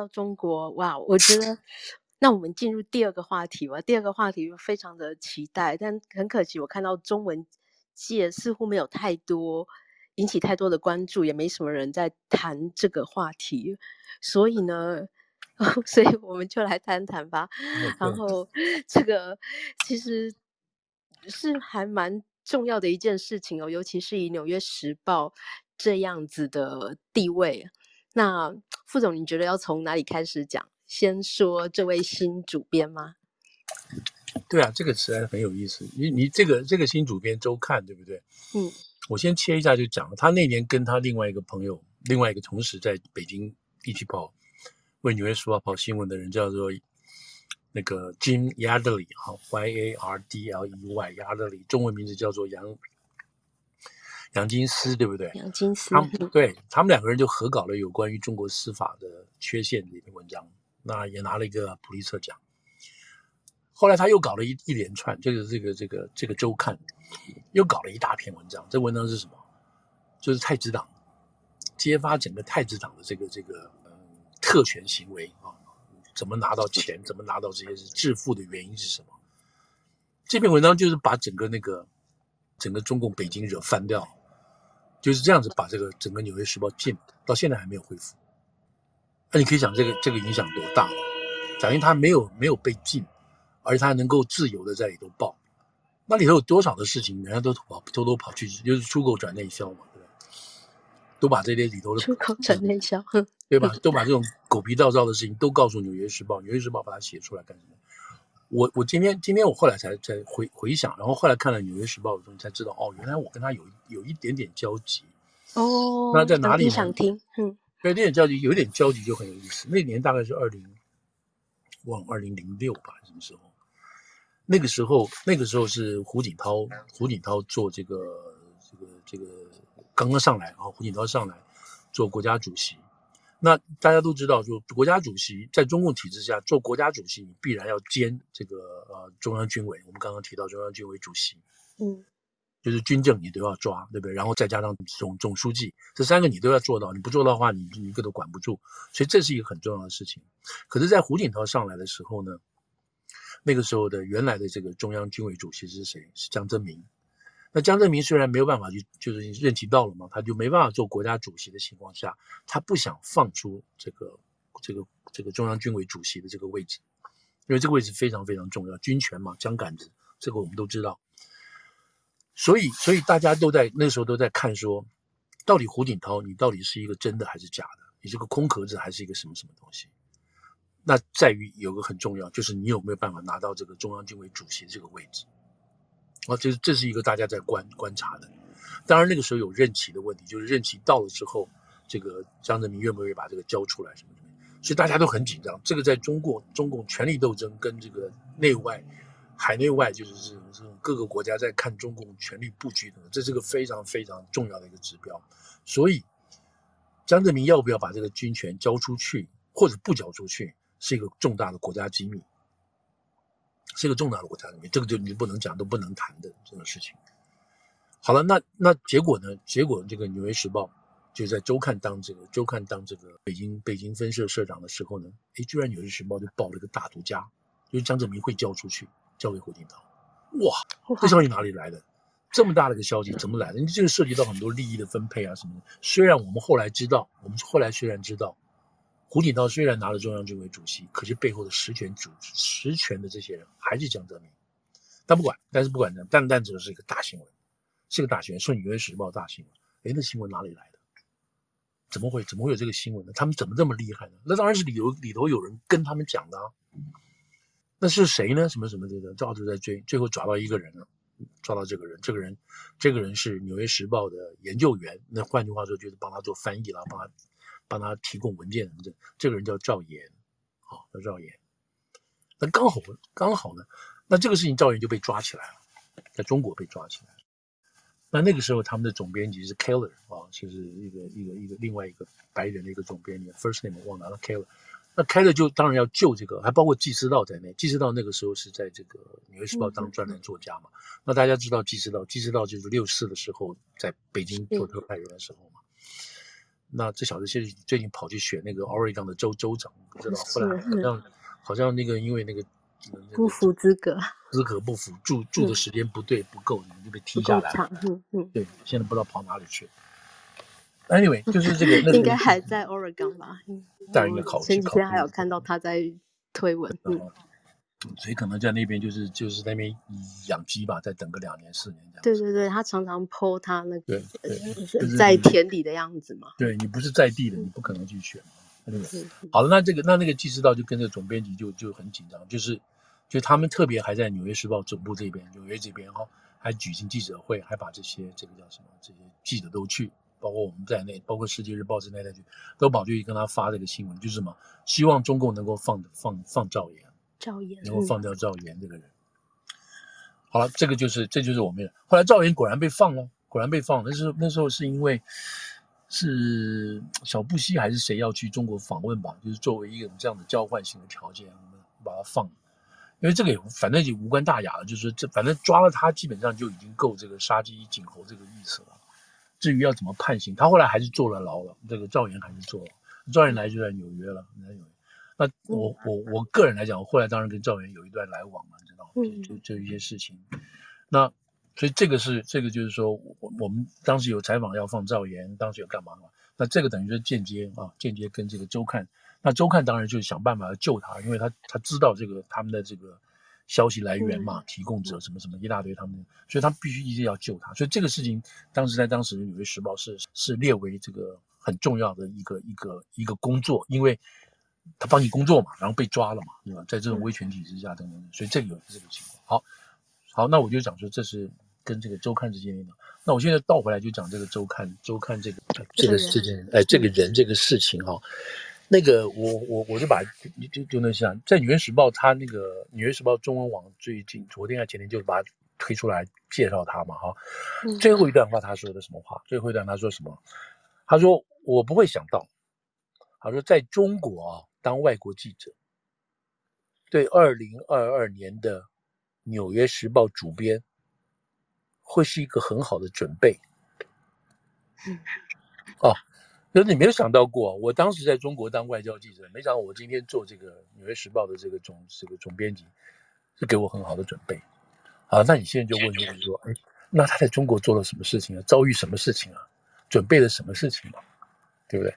说到中国，哇，我觉得那我们进入第二个话题吧。第二个话题非常的期待，但很可惜，我看到中文界似乎没有太多引起太多的关注，也没什么人在谈这个话题。所以呢，所以我们就来谈谈吧。然后这个其实是还蛮重要的一件事情哦，尤其是以《纽约时报》这样子的地位。那副总，你觉得要从哪里开始讲？先说这位新主编吗？对啊，这个实在很有意思。你你这个这个新主编周刊对不对？嗯，我先切一下就讲。他那年跟他另外一个朋友，另外一个同时在北京一起跑为《纽约时报》跑新闻的人，叫做那个 Jim Yardley 哈，Y A R D L E Y，Yardley，中文名字叫做杨。杨金思对不对？杨金思，他们对他们两个人就合搞了有关于中国司法的缺陷的一篇文章，那也拿了一个普利策奖。后来他又搞了一一连串，这个这个这个这个周刊又搞了一大篇文章。这文章是什么？就是太子党揭发整个太子党的这个这个嗯特权行为啊，怎么拿到钱，怎么拿到这些是致富的原因是什么？这篇文章就是把整个那个整个中共北京惹翻掉。就是这样子把这个整个《纽约时报》禁了，到现在还没有恢复。那你可以想，这个这个影响多大了？假定他没有没有被禁，而且他能够自由的在里头报，那里头有多少的事情，人家都跑偷偷跑去，就是出口转内销嘛，对吧？都把这些里头的出口转内销，对吧？都把这种狗皮倒灶的事情都告诉《纽约时报》，《纽约时报》把它写出来干什么？我我今天今天我后来才才回回想，然后后来看了《纽约时报》的东西，才知道哦，原来我跟他有有一点点交集哦。那在哪里呢？想听，嗯，对，有点交集，有点交集就很有意思。那年大概是二零，忘二零零六吧，什么时候？那个时候，那个时候是胡锦涛，胡锦涛做这个这个这个刚刚上来啊，胡锦涛上来做国家主席。那大家都知道，就国家主席在中共体制下做国家主席，你必然要兼这个呃中央军委。我们刚刚提到中央军委主席，嗯，就是军政你都要抓，对不对？然后再加上总总书记，这三个你都要做到。你不做到的话，你你一个都管不住。所以这是一个很重要的事情。可是，在胡锦涛上来的时候呢，那个时候的原来的这个中央军委主席是谁？是江泽民。那江泽民虽然没有办法去，就是任期到了嘛，他就没办法做国家主席的情况下，他不想放出这个这个这个中央军委主席的这个位置，因为这个位置非常非常重要，军权嘛，枪杆子，这个我们都知道。所以，所以大家都在那时候都在看说，到底胡锦涛你到底是一个真的还是假的？你是个空壳子还是一个什么什么东西？那在于有个很重要，就是你有没有办法拿到这个中央军委主席这个位置。啊，这这是一个大家在观观察的。当然那个时候有任期的问题，就是任期到了之后，这个江泽民愿不愿意把这个交出来什么什么，所以大家都很紧张。这个在中国中共权力斗争跟这个内外海内外，就是这种这种各个国家在看中共权力布局的，这是个非常非常重要的一个指标。所以江泽民要不要把这个军权交出去，或者不交出去，是一个重大的国家机密。是一个重大的国家里面，这个就你不能讲，都不能谈的这种事情。好了，那那结果呢？结果这个《纽约时报》就在周刊当这个周刊当这个北京北京分社社长的时候呢，诶，居然《纽约时报》就报了一个大独家，就是江泽民会交出去，交给胡锦涛。哇，这消息哪里来的？这么大的一个消息怎么来的？你这个涉及到很多利益的分配啊什么的。虽然我们后来知道，我们后来虽然知道。胡锦涛虽然拿了中央军委主席，可是背后的实权主实权的这些人还是江泽民。但不管，但是不管呢，但但这是一个大新闻，是个大新闻，是《纽约时报》大新闻。哎，那新闻哪里来的？怎么会怎么会有这个新闻呢？他们怎么这么厉害呢？那当然是里头里头有人跟他们讲的啊。那是谁呢？什么什么这个，到处在追，最后抓到一个人了，抓到这个人，这个人，这个人是《纽约时报》的研究员。那换句话说，就是帮他做翻译了，帮他。帮他提供文件什么的，这个人叫赵岩，啊、哦，叫赵岩。那刚好刚好呢，那这个事情赵岩就被抓起来了，在中国被抓起来了。那那个时候他们的总编辑是 Keller 啊，就是一个一个一个另外一个白人的一个总编辑，first name 忘了，Keller。那 Keller 就当然要救这个，还包括纪思道在内。纪思道那个时候是在这个《纽约时报》当专栏作家嘛。嗯、那大家知道纪思道，纪思道就是六四的时候在北京做特派员的时候嘛。那这小子现在最近跑去选那个 Oregon 的州州长，不知道后来好像好像那个因为那个不符资格，资格不符，住住的时间不对不够，你就被踢下来了。嗯嗯，对，现在不知道跑哪里去。Anyway，就是这个，应该还在 Oregon 吧？大应该考前几天还有看到他在推文，嗯，所以可能在那边就是就是那边养鸡吧，再等个两年四年这样。对对对，他常常 po 他那个在田里的样子嘛。对，你不是在地的，你不可能去选嘛。对，好了，那这个那那个纪思道就跟这个总编辑就就很紧张，就是就他们特别还在《纽约时报》总部这边，纽约这边哈，还举行记者会，还把这些这个叫什么这些记者都去。包括我们在内，包括《世界日报》之内的，都跑去跟他发这个新闻，就是什么，希望中共能够放放放赵延，赵岩能够放掉赵岩这个人。嗯、好了，这个就是这就是我们。后来赵岩果然被放了，果然被放。那时候那时候是因为是小布希还是谁要去中国访问吧？就是作为一种这样的交换性的条件，我们把他放。因为这个也反正也无关大雅了，就是这反正抓了他，基本上就已经够这个杀鸡儆猴这个意思了。至于要怎么判刑，他后来还是坐了牢了。这个赵岩还是坐了，赵岩来就在纽约了，在纽约。那我我我个人来讲，我后来当然跟赵源有一段来往嘛，你知道吗？就就就一些事情。那所以这个是这个就是说，我我们当时有采访要放赵岩，当时有干嘛嘛？那这个等于说间接啊，间接跟这个周刊。那周刊当然就是想办法要救他，因为他他知道这个他们的这个。消息来源嘛，提供者什么什么一大堆，他们，所以他必须一定要救他。所以这个事情，当时在当时《纽约时报》是是列为这个很重要的一个一个一个工作，因为他帮你工作嘛，然后被抓了嘛，对吧？在这种威权体制下等等，所以这个有这个情况。好，好，那我就讲说这是跟这个周刊之间的。那我现在倒回来就讲这个周刊，周刊这个这个这件哎这个人这个事情哈。那个我我我就把就就就那像在《纽约时报》他那个《纽约时报》中文网最近昨天还前天就把它推出来介绍他嘛哈，最后一段话他说的什么话？最后一段他说什么？他说我不会想到，他说在中国啊当外国记者，对二零二二年的《纽约时报》主编会是一个很好的准备。哦。就是你没有想到过，我当时在中国当外交记者，没想到我今天做这个《纽约时报》的这个总这个总编辑，是给我很好的准备。啊，那你现在就问就是说，哎，那他在中国做了什么事情啊？遭遇什么事情啊？准备了什么事情嘛？对不对？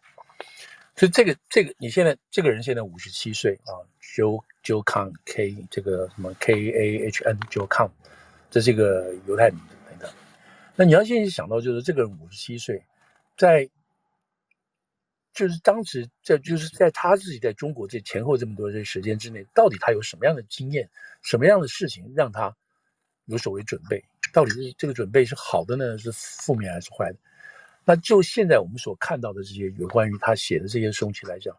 所以这个这个，你现在这个人现在五十七岁啊，Joe Joe Kahn K 这个什么 K A H N Joe Kahn，这是一个犹太名等等。那你要现在想到，就是这个人五十七岁，在。就是当时在，就是在他自己在中国这前后这么多这时间之内，到底他有什么样的经验，什么样的事情让他有所谓准备？到底是这个准备是好的呢，是负面还是坏的？那就现在我们所看到的这些有关于他写的这些东西来讲，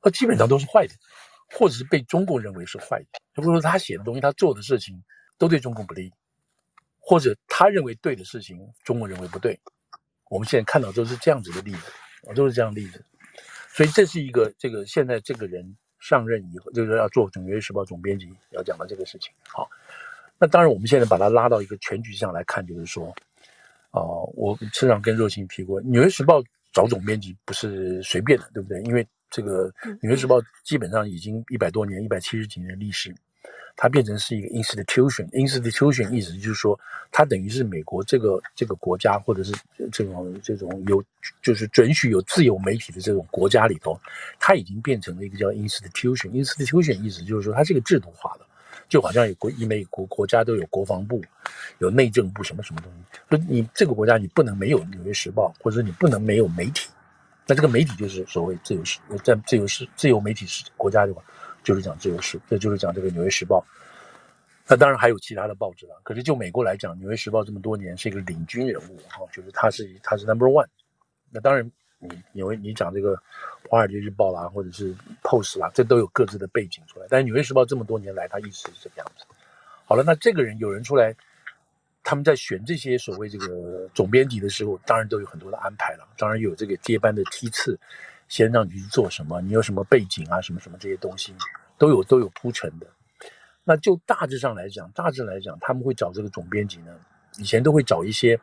他基本上都是坏的，或者是被中共认为是坏的。如果说他写的东西，他做的事情都对中共不利，或者他认为对的事情，中共认为不对。我们现在看到都是这样子的例子。我都是这样例子，所以这是一个这个现在这个人上任以后，就是要做《纽约时报》总编辑要讲的这个事情。好，那当然我们现在把它拉到一个全局上来看，就是说，啊、呃，我车上跟若晴提过，《纽约时报》找总编辑不是随便的，对不对？因为这个《纽约时报》基本上已经一百多年、一百七十几年的历史。它变成是一个 institution，institution 意思就是说，它等于是美国这个这个国家，或者是这种这种有就是准许有自由媒体的这种国家里头，它已经变成了一个叫 institution。institution 意思就是说，它是一个制度化的，就好像有国，美国国家都有国防部，有内政部，什么什么东西。说你这个国家你不能没有《纽约时报》，或者你不能没有媒体。那这个媒体就是所谓自由时，在自由时自由媒体是国家的话。就是讲自由时，这就是讲这个《纽约时报》。那当然还有其他的报纸了。可是就美国来讲，《纽约时报》这么多年是一个领军人物哈，就是他是他是 number one。那当然，你因为你讲这个《华尔街日报》啦，或者是《Post》啦，这都有各自的背景出来。但是《纽约时报》这么多年来，他一直是这个样子。好了，那这个人有人出来，他们在选这些所谓这个总编辑的时候，当然都有很多的安排了。当然有这个接班的梯次。先让你去做什么？你有什么背景啊？什么什么这些东西都有都有铺陈的。那就大致上来讲，大致来讲，他们会找这个总编辑呢，以前都会找一些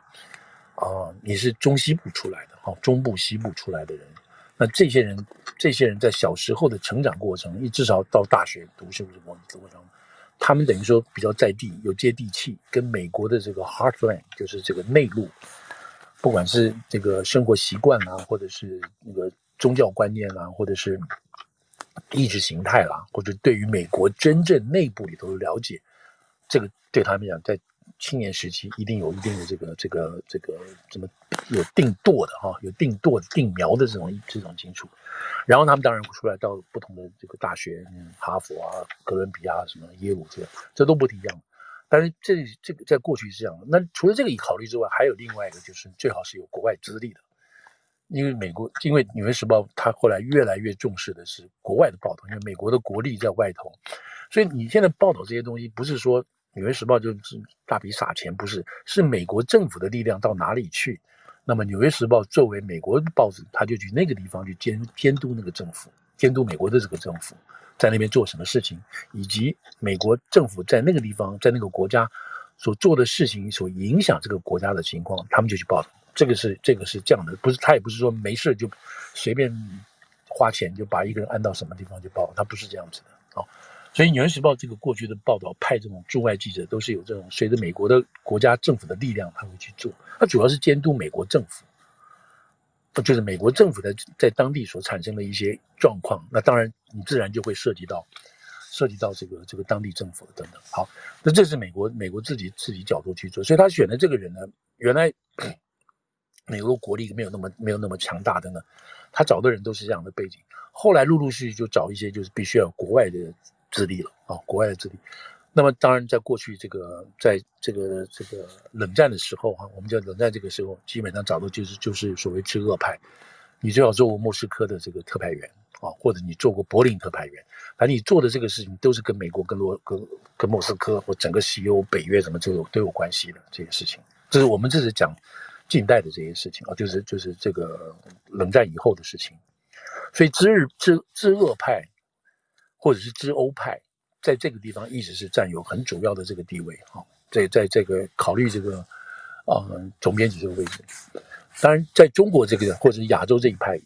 啊，你是中西部出来的，哈，中部西部出来的人，那这些人，这些人在小时候的成长过程，一至少到大学读书的过程，他们等于说比较在地，有接地气，跟美国的这个 heartland，就是这个内陆，不管是这个生活习惯啦，或者是那个宗教观念啦，或者是意识形态啦，或者对于美国真正内部里头的了解，这个对他们讲在。青年时期一定有一定的这个这个这个怎么有定舵的哈，有定舵的定苗的这种这种基础，然后他们当然出来到不同的这个大学，嗯，哈佛啊、哥伦比亚什么耶鲁这这都不一样。但是这这个在过去是这样的。那除了这个考虑之外，还有另外一个就是最好是有国外资历的，因为美国因为纽约时报它后来越来越重视的是国外的报道，因为美国的国力在外头，所以你现在报道这些东西不是说。《纽约时报》就是大笔撒钱，不是，是美国政府的力量到哪里去？那么，《纽约时报》作为美国报纸，他就去那个地方去监监督那个政府，监督美国的这个政府在那边做什么事情，以及美国政府在那个地方在那个国家所做的事情所影响这个国家的情况，他们就去报道。这个是这个是这样的，不是他也不是说没事就随便花钱就把一个人安到什么地方去报，他不是这样子的啊。哦所以，《纽约时报》这个过去的报道派这种驻外记者，都是有这种随着美国的国家政府的力量，他会去做。他主要是监督美国政府，就是美国政府在在当地所产生的一些状况。那当然，你自然就会涉及到涉及到这个这个当地政府等等。好，那这是美国美国自己自己角度去做。所以他选的这个人呢，原来美国国力没有那么没有那么强大的呢，他找的人都是这样的背景。后来陆陆续续就找一些就是必须要国外的。自立了啊，国外的自立。那么当然，在过去这个，在这个这个冷战的时候哈，我们叫冷战这个时候，基本上找的就是就是所谓知恶派。你最好做过莫斯科的这个特派员啊，或者你做过柏林特派员，反正你做的这个事情都是跟美国、跟罗、跟跟莫斯科或整个西欧、北约什么都有都有关系的这些事情。这是我们这是讲近代的这些事情啊，就是就是这个冷战以后的事情。所以知日知知恶派。或者是知欧派，在这个地方一直是占有很主要的这个地位啊，在在这个考虑这个啊、总编辑这个位置，当然在中国这个或者亚洲这一派，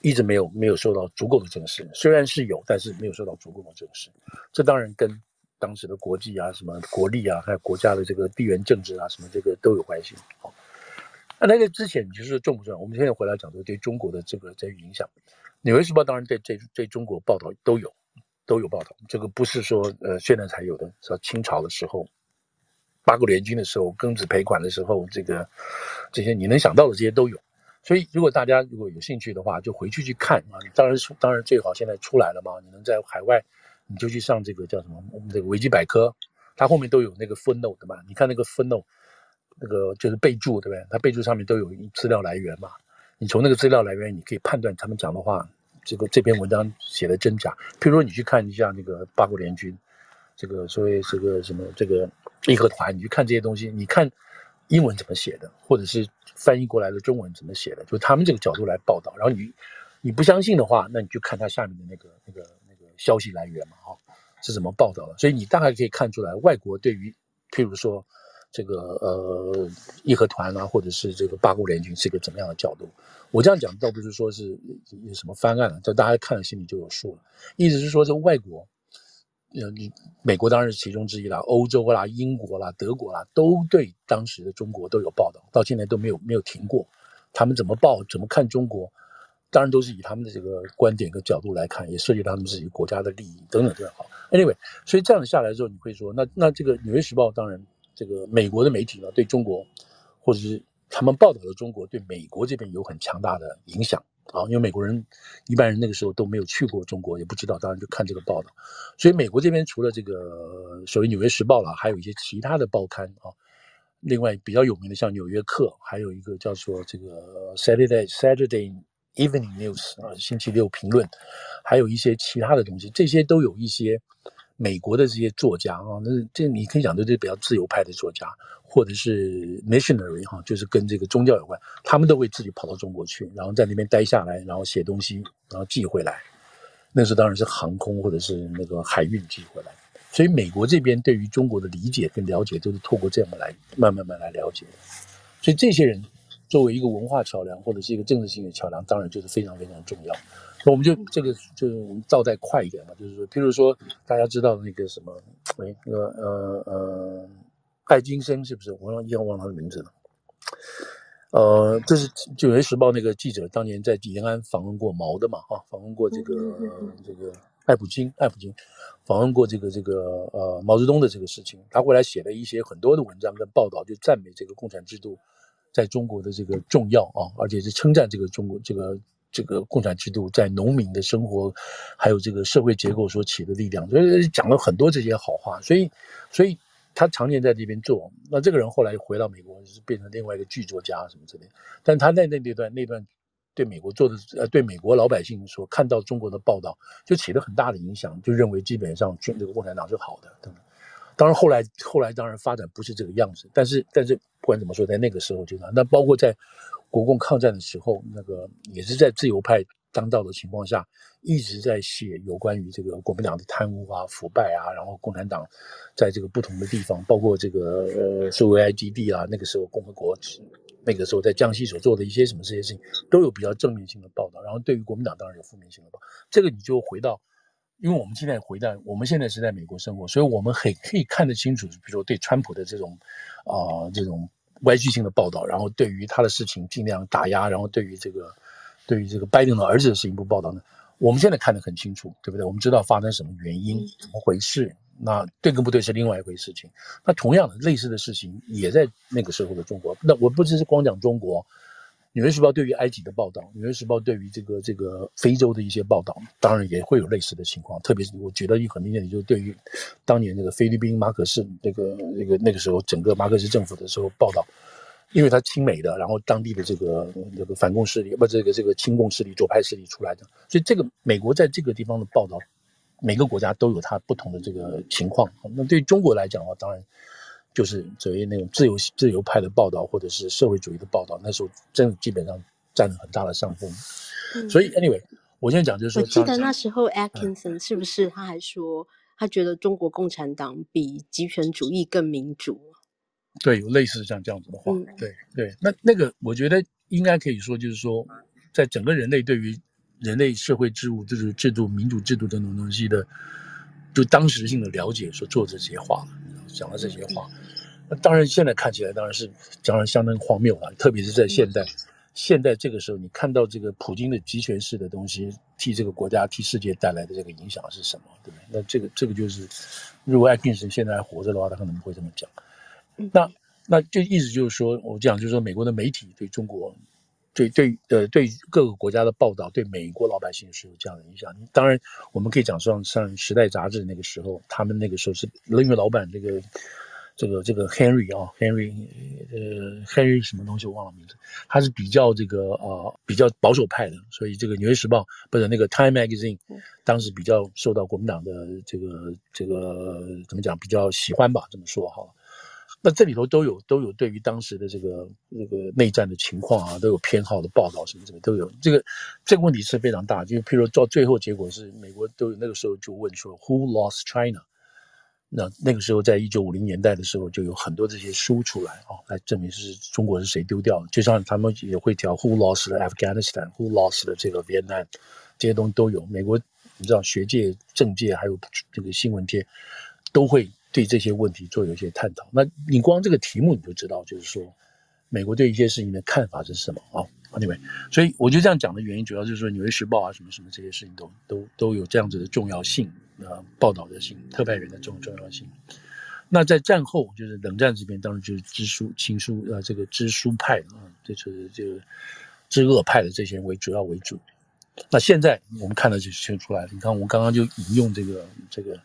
一直没有没有受到足够的重视，虽然是有，但是没有受到足够的重视。这当然跟当时的国际啊、什么国力啊，还有国家的这个地缘政治啊、什么这个都有关系。好，那那个之前你就是重不重要？我们现在回来讲说对中国的这个这个影响，《纽约时报》当然对对对中国报道都有。都有报道，这个不是说呃现在才有的，是清朝的时候，八国联军的时候，庚子赔款的时候，这个这些你能想到的这些都有。所以如果大家如果有兴趣的话，就回去去看啊。当然当然最好现在出来了嘛，你能在海外，你就去上这个叫什么我们这个维基百科，它后面都有那个 footnote 的嘛。你看那个 footnote，那个就是备注对不对？它备注上面都有资料来源嘛。你从那个资料来源，你可以判断他们讲的话。这个这篇文章写的真假，譬如说你去看一下那个八国联军，这个所谓这个什么这个义和团，你去看这些东西，你看英文怎么写的，或者是翻译过来的中文怎么写的，就他们这个角度来报道。然后你你不相信的话，那你就看他下面的那个那个那个消息来源嘛，哈，是怎么报道的。所以你大概可以看出来，外国对于譬如说。这个呃，义和团啊，或者是这个八国联军是一个怎么样的角度？我这样讲倒不是说是有什么翻案了，这大家看了心里就有数了。意思是说，这外国，呃，你美国当然是其中之一啦，欧洲啦、英国啦、德国啦，都对当时的中国都有报道，到现在都没有没有停过。他们怎么报，怎么看中国，当然都是以他们的这个观点跟角度来看，也涉及到他们自己国家的利益等等这样好。Anyway，所以这样下来之后，你会说，那那这个《纽约时报》当然。这个美国的媒体呢，对中国，或者是他们报道的中国，对美国这边有很强大的影响啊。因为美国人一般人那个时候都没有去过中国，也不知道，当然就看这个报道。所以美国这边除了这个所谓《纽约时报》了，还有一些其他的报刊啊。另外比较有名的像《纽约客》，还有一个叫做这个 Saturday Saturday Evening News 啊，星期六评论，还有一些其他的东西，这些都有一些。美国的这些作家啊，那这你可以讲的，这比较自由派的作家，或者是 missionary 哈，就是跟这个宗教有关，他们都会自己跑到中国去，然后在那边待下来，然后写东西，然后寄回来。那时当然是航空或者是那个海运寄回来。所以美国这边对于中国的理解跟了解，都是透过这样来慢慢慢来了解的。所以这些人作为一个文化桥梁或者是一个政治性的桥梁，当然就是非常非常重要。那我们就这个就是我们倒带快一点嘛，就是说，譬如说大家知道那个什么，哎，那个呃呃，爱金生是不是？我忘忘了他的名字了。呃，这是《纽约时报》那个记者当年在延安访问过毛的嘛？啊，访问过这个这个艾普金，艾普金访问过这个这个呃毛泽东的这个事情，他后来写了一些很多的文章跟报道，就赞美这个共产制度在中国的这个重要啊，而且是称赞这个中国这个这个共产制度在农民的生活还有这个社会结构所起的力量，所以讲了很多这些好话，所以所以。他常年在这边做，那这个人后来回到美国，就是变成另外一个剧作家什么之类。但他在那那段那段对美国做的呃，对美国老百姓说，看到中国的报道，就起了很大的影响，就认为基本上这个共产党是好的等等。当然后来后来当然发展不是这个样子，但是但是不管怎么说，在那个时候就那那包括在国共抗战的时候，那个也是在自由派当道的情况下。一直在写有关于这个国民党的贪污啊、腐败啊，然后共产党在这个不同的地方，包括这个呃苏维埃基地啊，那个时候共和国那个时候在江西所做的一些什么这些事情，都有比较正面性的报道。然后对于国民党当然有负面性的报道。这个你就回到，因为我们现在回到我们现在是在美国生活，所以我们很可以看得清楚，比如说对川普的这种啊、这种歪曲性的报道，然后对于他的事情尽量打压，然后对于这个对于这个拜登的儿子的事情不报道呢？我们现在看得很清楚，对不对？我们知道发生什么原因，怎么回事？那对跟不对是另外一回事情。那同样的类似的事情也在那个时候的中国。那我不只是光讲中国，《纽约时报》对于埃及的报道，《纽约时报》对于这个这个非洲的一些报道，当然也会有类似的情况。特别是我觉得一很明显的，就是对于当年那个菲律宾马可仕那个那个那个时候整个马可仕政府的时候报道。因为他亲美的，然后当地的这个这个反共势力，不，这个这个亲共势力、左派势力出来的，所以这个美国在这个地方的报道，每个国家都有它不同的这个情况。那对于中国来讲的话，当然就是所谓那种自由自由派的报道，或者是社会主义的报道，那时候真的基本上占了很大的上风。嗯、所以，anyway，我现在讲就是说，我记得那时候 Atkinson 是不是他还说，他觉得中国共产党比极权主义更民主？对，有类似像这样子的话，对对，那那个我觉得应该可以说，就是说，在整个人类对于人类社会制度、就是制度、民主制度这种东西的，就当时性的了解，所做的这些话，讲了这些话，那当然现在看起来当然是当然相当荒谬了，特别是在现代，现在这个时候，你看到这个普京的集权式的东西，替这个国家、替世界带来的这个影响是什么，对不对？那这个这个就是，如果爱迪生现在还活着的话，他可能不会这么讲。那那就意思就是说，我讲就是说，美国的媒体对中国，对对呃对各个国家的报道，对美国老百姓是有这样的影响。当然，我们可以讲说，像《时代》杂志那个时候，他们那个时候是因为老板这个这个这个 Henry 啊，Henry 呃 Henry 什么东西我忘了名字，他是比较这个啊、呃、比较保守派的，所以这个《纽约时报》不是那个 Time Magazine，当时比较受到国民党的这个这个怎么讲比较喜欢吧，这么说哈。那这里头都有都有对于当时的这个这个内战的情况啊，都有偏好的报道，什么什么都有。这个这个问题是非常大，就譬如到最后结果是美国都有那个时候就问说 Who lost China？那那个时候在一九五零年代的时候就有很多这些书出来啊，来证明是中国是谁丢掉的。就像他们也会调 Who lost Afghanistan？Who lost 这个 Vietnam？这些东西都有。美国你知道学界、政界还有这个新闻界都会。对这些问题做有一些探讨，那你光这个题目你就知道，就是说美国对一些事情的看法是什么啊？Anyway，所以我就这样讲的原因，主要就是说《纽约时报》啊，什么什么这些事情都都都有这样子的重要性啊，报道的性，特派员的这种重要性。那在战后，就是冷战这边，当然就是知书情书啊，这个知书派啊，这是这个知恶派的这些为主要为主。那现在我们看到就清出来了，你看我们刚刚就引用这个这个。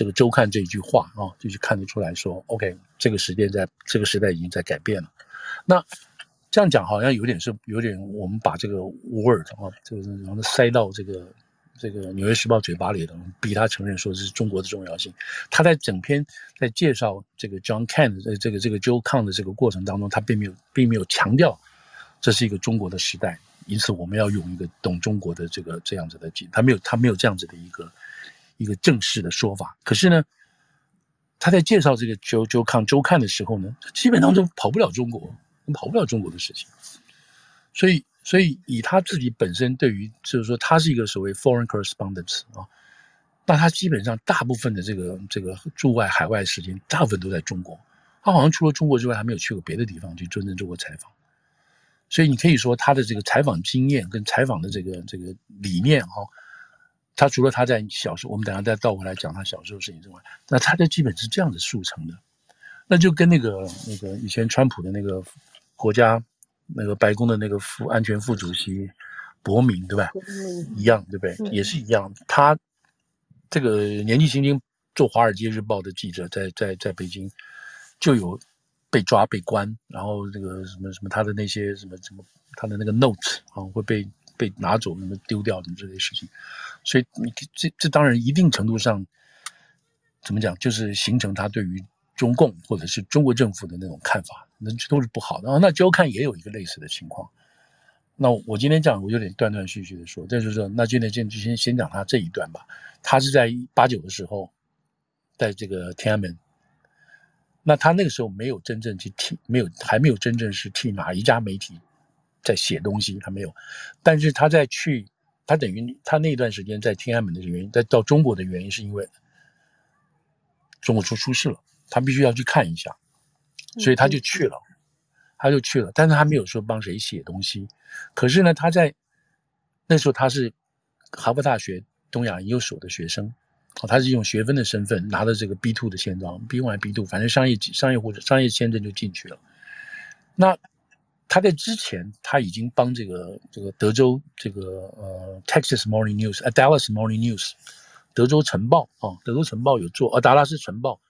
这个周刊这一句话啊，就是看得出来说，OK，这个时间在这个时代已经在改变了。那这样讲好像有点是有点，我们把这个 word 啊，这个然后塞到这个这个《纽约时报》嘴巴里头，逼他承认说这是中国的重要性。他在整篇在介绍这个 John Kent 的这个这个 Joe Kang 的这个过程当中，他并没有并没有强调这是一个中国的时代，因此我们要用一个懂中国的这个这样子的，他没有他没有这样子的一个。一个正式的说法，可是呢，他在介绍这个周周刊周刊的时候呢，基本上都跑不了中国，跑不了中国的事情。所以，所以以他自己本身对于，就是说他是一个所谓 foreign correspondent 啊，那他基本上大部分的这个这个驻外海外时间，大部分都在中国。他好像除了中国之外，还没有去过别的地方去真正做过采访。所以你可以说他的这个采访经验跟采访的这个这个理念哈，他除了他在小时候，我们等下再倒回来讲他小时候的事情之外，那他的基本是这样子速成的，那就跟那个那个以前川普的那个国家那个白宫的那个副安全副主席伯明对吧？一样对不对？也是一样，他这个年纪轻轻做《华尔街日报》的记者，在在在北京就有。被抓被关，然后这个什么什么他的那些什么什么他的那个 note 啊会被被拿走，什么丢掉什么这类事情，所以你这这当然一定程度上怎么讲，就是形成他对于中共或者是中国政府的那种看法，那都是不好的。啊那周刊也有一个类似的情况。那我今天讲我有点断断续续的说，这就是说那今天就先先讲他这一段吧。他是在八九的时候，在这个天安门。那他那个时候没有真正去替，没有还没有真正是替哪一家媒体在写东西，他没有。但是他在去，他等于他那段时间在天安门的原因，在到中国的原因是因为中国出出事了，他必须要去看一下，所以他就去了，他就去了。但是他没有说帮谁写东西。可是呢，他在那时候他是哈佛大学东亚研究所的学生。哦，他是用学分的身份拿到这个 B two 的签证，B one B two，反正商业商业或者商业签证就进去了。那他在之前他已经帮这个这个德州这个呃 Texas Morning News、Dallas Morning News 德州晨报啊，德州晨报有做，呃达拉斯晨报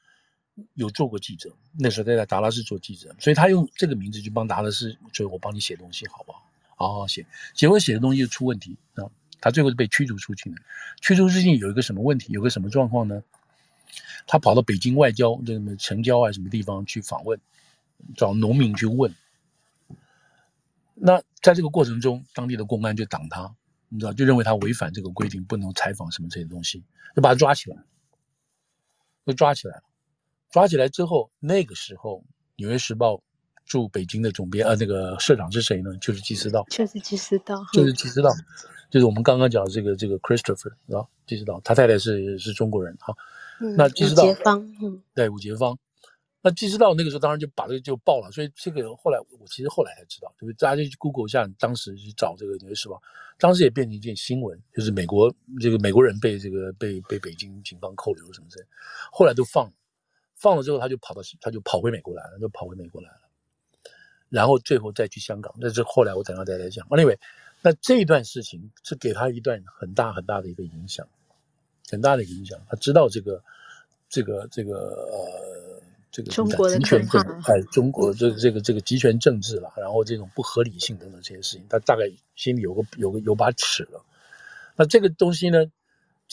有做过记者，那时候在在达拉斯做记者，所以他用这个名字去帮达拉斯，所以我帮你写东西好不好？好好写，结果写的东西就出问题啊。他最后是被驱逐出去的，驱逐出境有一个什么问题？有个什么状况呢？他跑到北京外郊这个城郊啊什么地方去访问，找农民去问。那在这个过程中，当地的公安就挡他，你知道，就认为他违反这个规定，不能采访什么这些东西，就把他抓起来，就抓起来了。抓起来之后，那个时候《纽约时报》驻北京的总编呃那个社长是谁呢？就是季思道，就是季思道，就是季思道。就是我们刚刚讲的这个这个 Christopher 啊，季思道，他太太是是中国人哈。嗯、那季思道，对，伍洁芳。那既知道那个时候当然就把这个就爆了，所以这个后来我其实后来才知道，就是大家去 Google 一下，当时去找这个纽约时报，当时也变成一件新闻，就是美国这个美国人被这个被被北京警方扣留什么之类，后来都放，放了之后他就跑到他就跑回美国来了，就跑回美国来了，然后最后再去香港，那是后来我等下再来讲。Anyway。那这一段事情是给他一段很大很大的一个影响，很大的影响。他知道这个，这个，这个，呃，这个中国的集权政哎，中国这个这个这个集权政治了，然后这种不合理性等等这些事情，他大概心里有个有个有把尺了。那这个东西呢？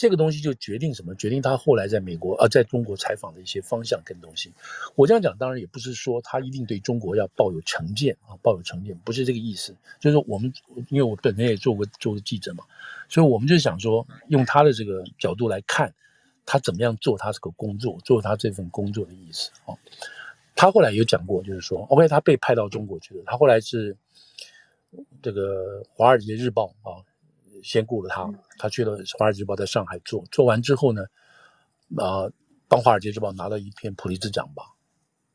这个东西就决定什么？决定他后来在美国啊，在中国采访的一些方向跟东西。我这样讲，当然也不是说他一定对中国要抱有成见啊，抱有成见，不是这个意思。就是说我们，因为我本人也做过做过记者嘛，所以我们就想说，用他的这个角度来看，他怎么样做他这个工作，做他这份工作的意思啊。他后来有讲过，就是说，OK，他被派到中国去了。他后来是这个《华尔街日报》啊。先雇了他，他去了《华尔街日报》在上海做，做完之后呢，啊、呃，帮《华尔街日报》拿到一篇普利兹奖吧？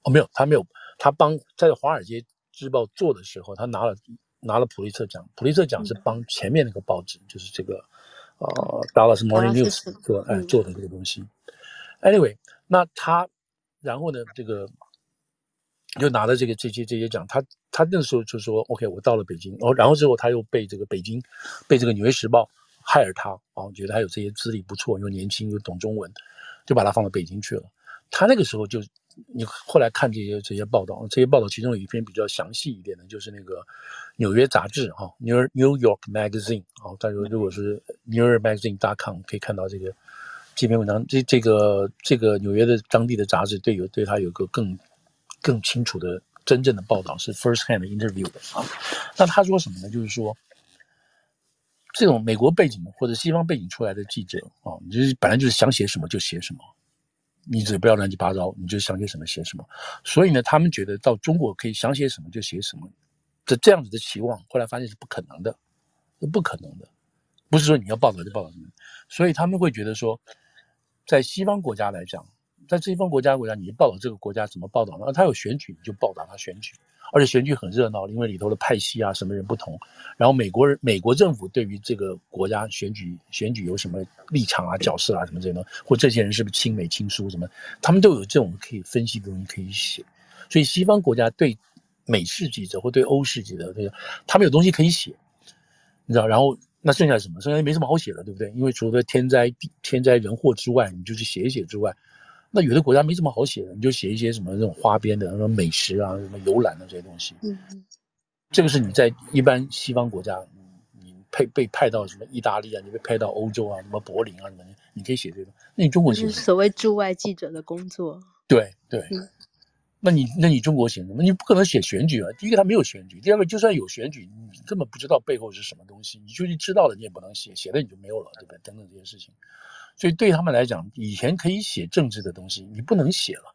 哦，没有，他没有，他帮在《华尔街日报》做的时候，他拿了拿了普利策奖。普利策奖是帮前面那个报纸，嗯、就是这个呃《Dallas Morning News》做哎做的这个东西。Anyway，那他然后呢，这个。就拿了这个这些这些奖，他他那时候就说：“OK，我到了北京。”哦，然后之后他又被这个北京，被这个《纽约时报》hire 他啊，觉得他有这些资历不错，又年轻又懂中文，就把他放到北京去了。他那个时候就，你后来看这些这些报道，这些报道其中有一篇比较详细一点的，就是那个《纽约杂志》哈，《New New York Magazine》啊，大家如果是 New York Magazine.com 可以看到这个这篇文章，这这个这个纽约的当地的杂志对有对他有个更。更清楚的真正的报道是 first hand interview 的啊，那他说什么呢？就是说，这种美国背景或者西方背景出来的记者啊，就是本来就是想写什么就写什么，你只不要乱七八糟，你就想写什么写什么。所以呢，他们觉得到中国可以想写什么就写什么，这这样子的期望，后来发现是不可能的，是不可能的。不是说你要报道就报道什么，所以他们会觉得说，在西方国家来讲，在西方国家国家，你报道这个国家怎么报道呢？他有选举，你就报道他选举。而且选举很热闹，因为里头的派系啊，什么人不同。然后美国人、美国政府对于这个国家选举、选举有什么立场啊、角色啊，什么这些东西，或这些人是不是亲美亲苏什么，他们都有这种可以分析的东西可以写。所以西方国家对美式记者或对欧式记者，这个他们有东西可以写，你知道？然后那剩下什么？剩下没什么好写的，对不对？因为除了天灾、天灾人祸之外，你就去写一写之外。那有的国家没什么好写的，你就写一些什么这种花边的，什么美食啊，什么游览的这些东西。嗯嗯，这个是你在一般西方国家，你配被派到什么意大利啊，你被派到欧洲啊，什么柏林啊什么，你可以写这个。那你中国写什么？就是所谓驻外记者的工作。对对。嗯、那你那你中国写什么？你不可能写选举啊！第一个他没有选举，第二个就算有选举，你根本不知道背后是什么东西。你就是知道了，你也不能写，写了你就没有了，对不对？等等这些事情。所以对他们来讲，以前可以写政治的东西，你不能写了；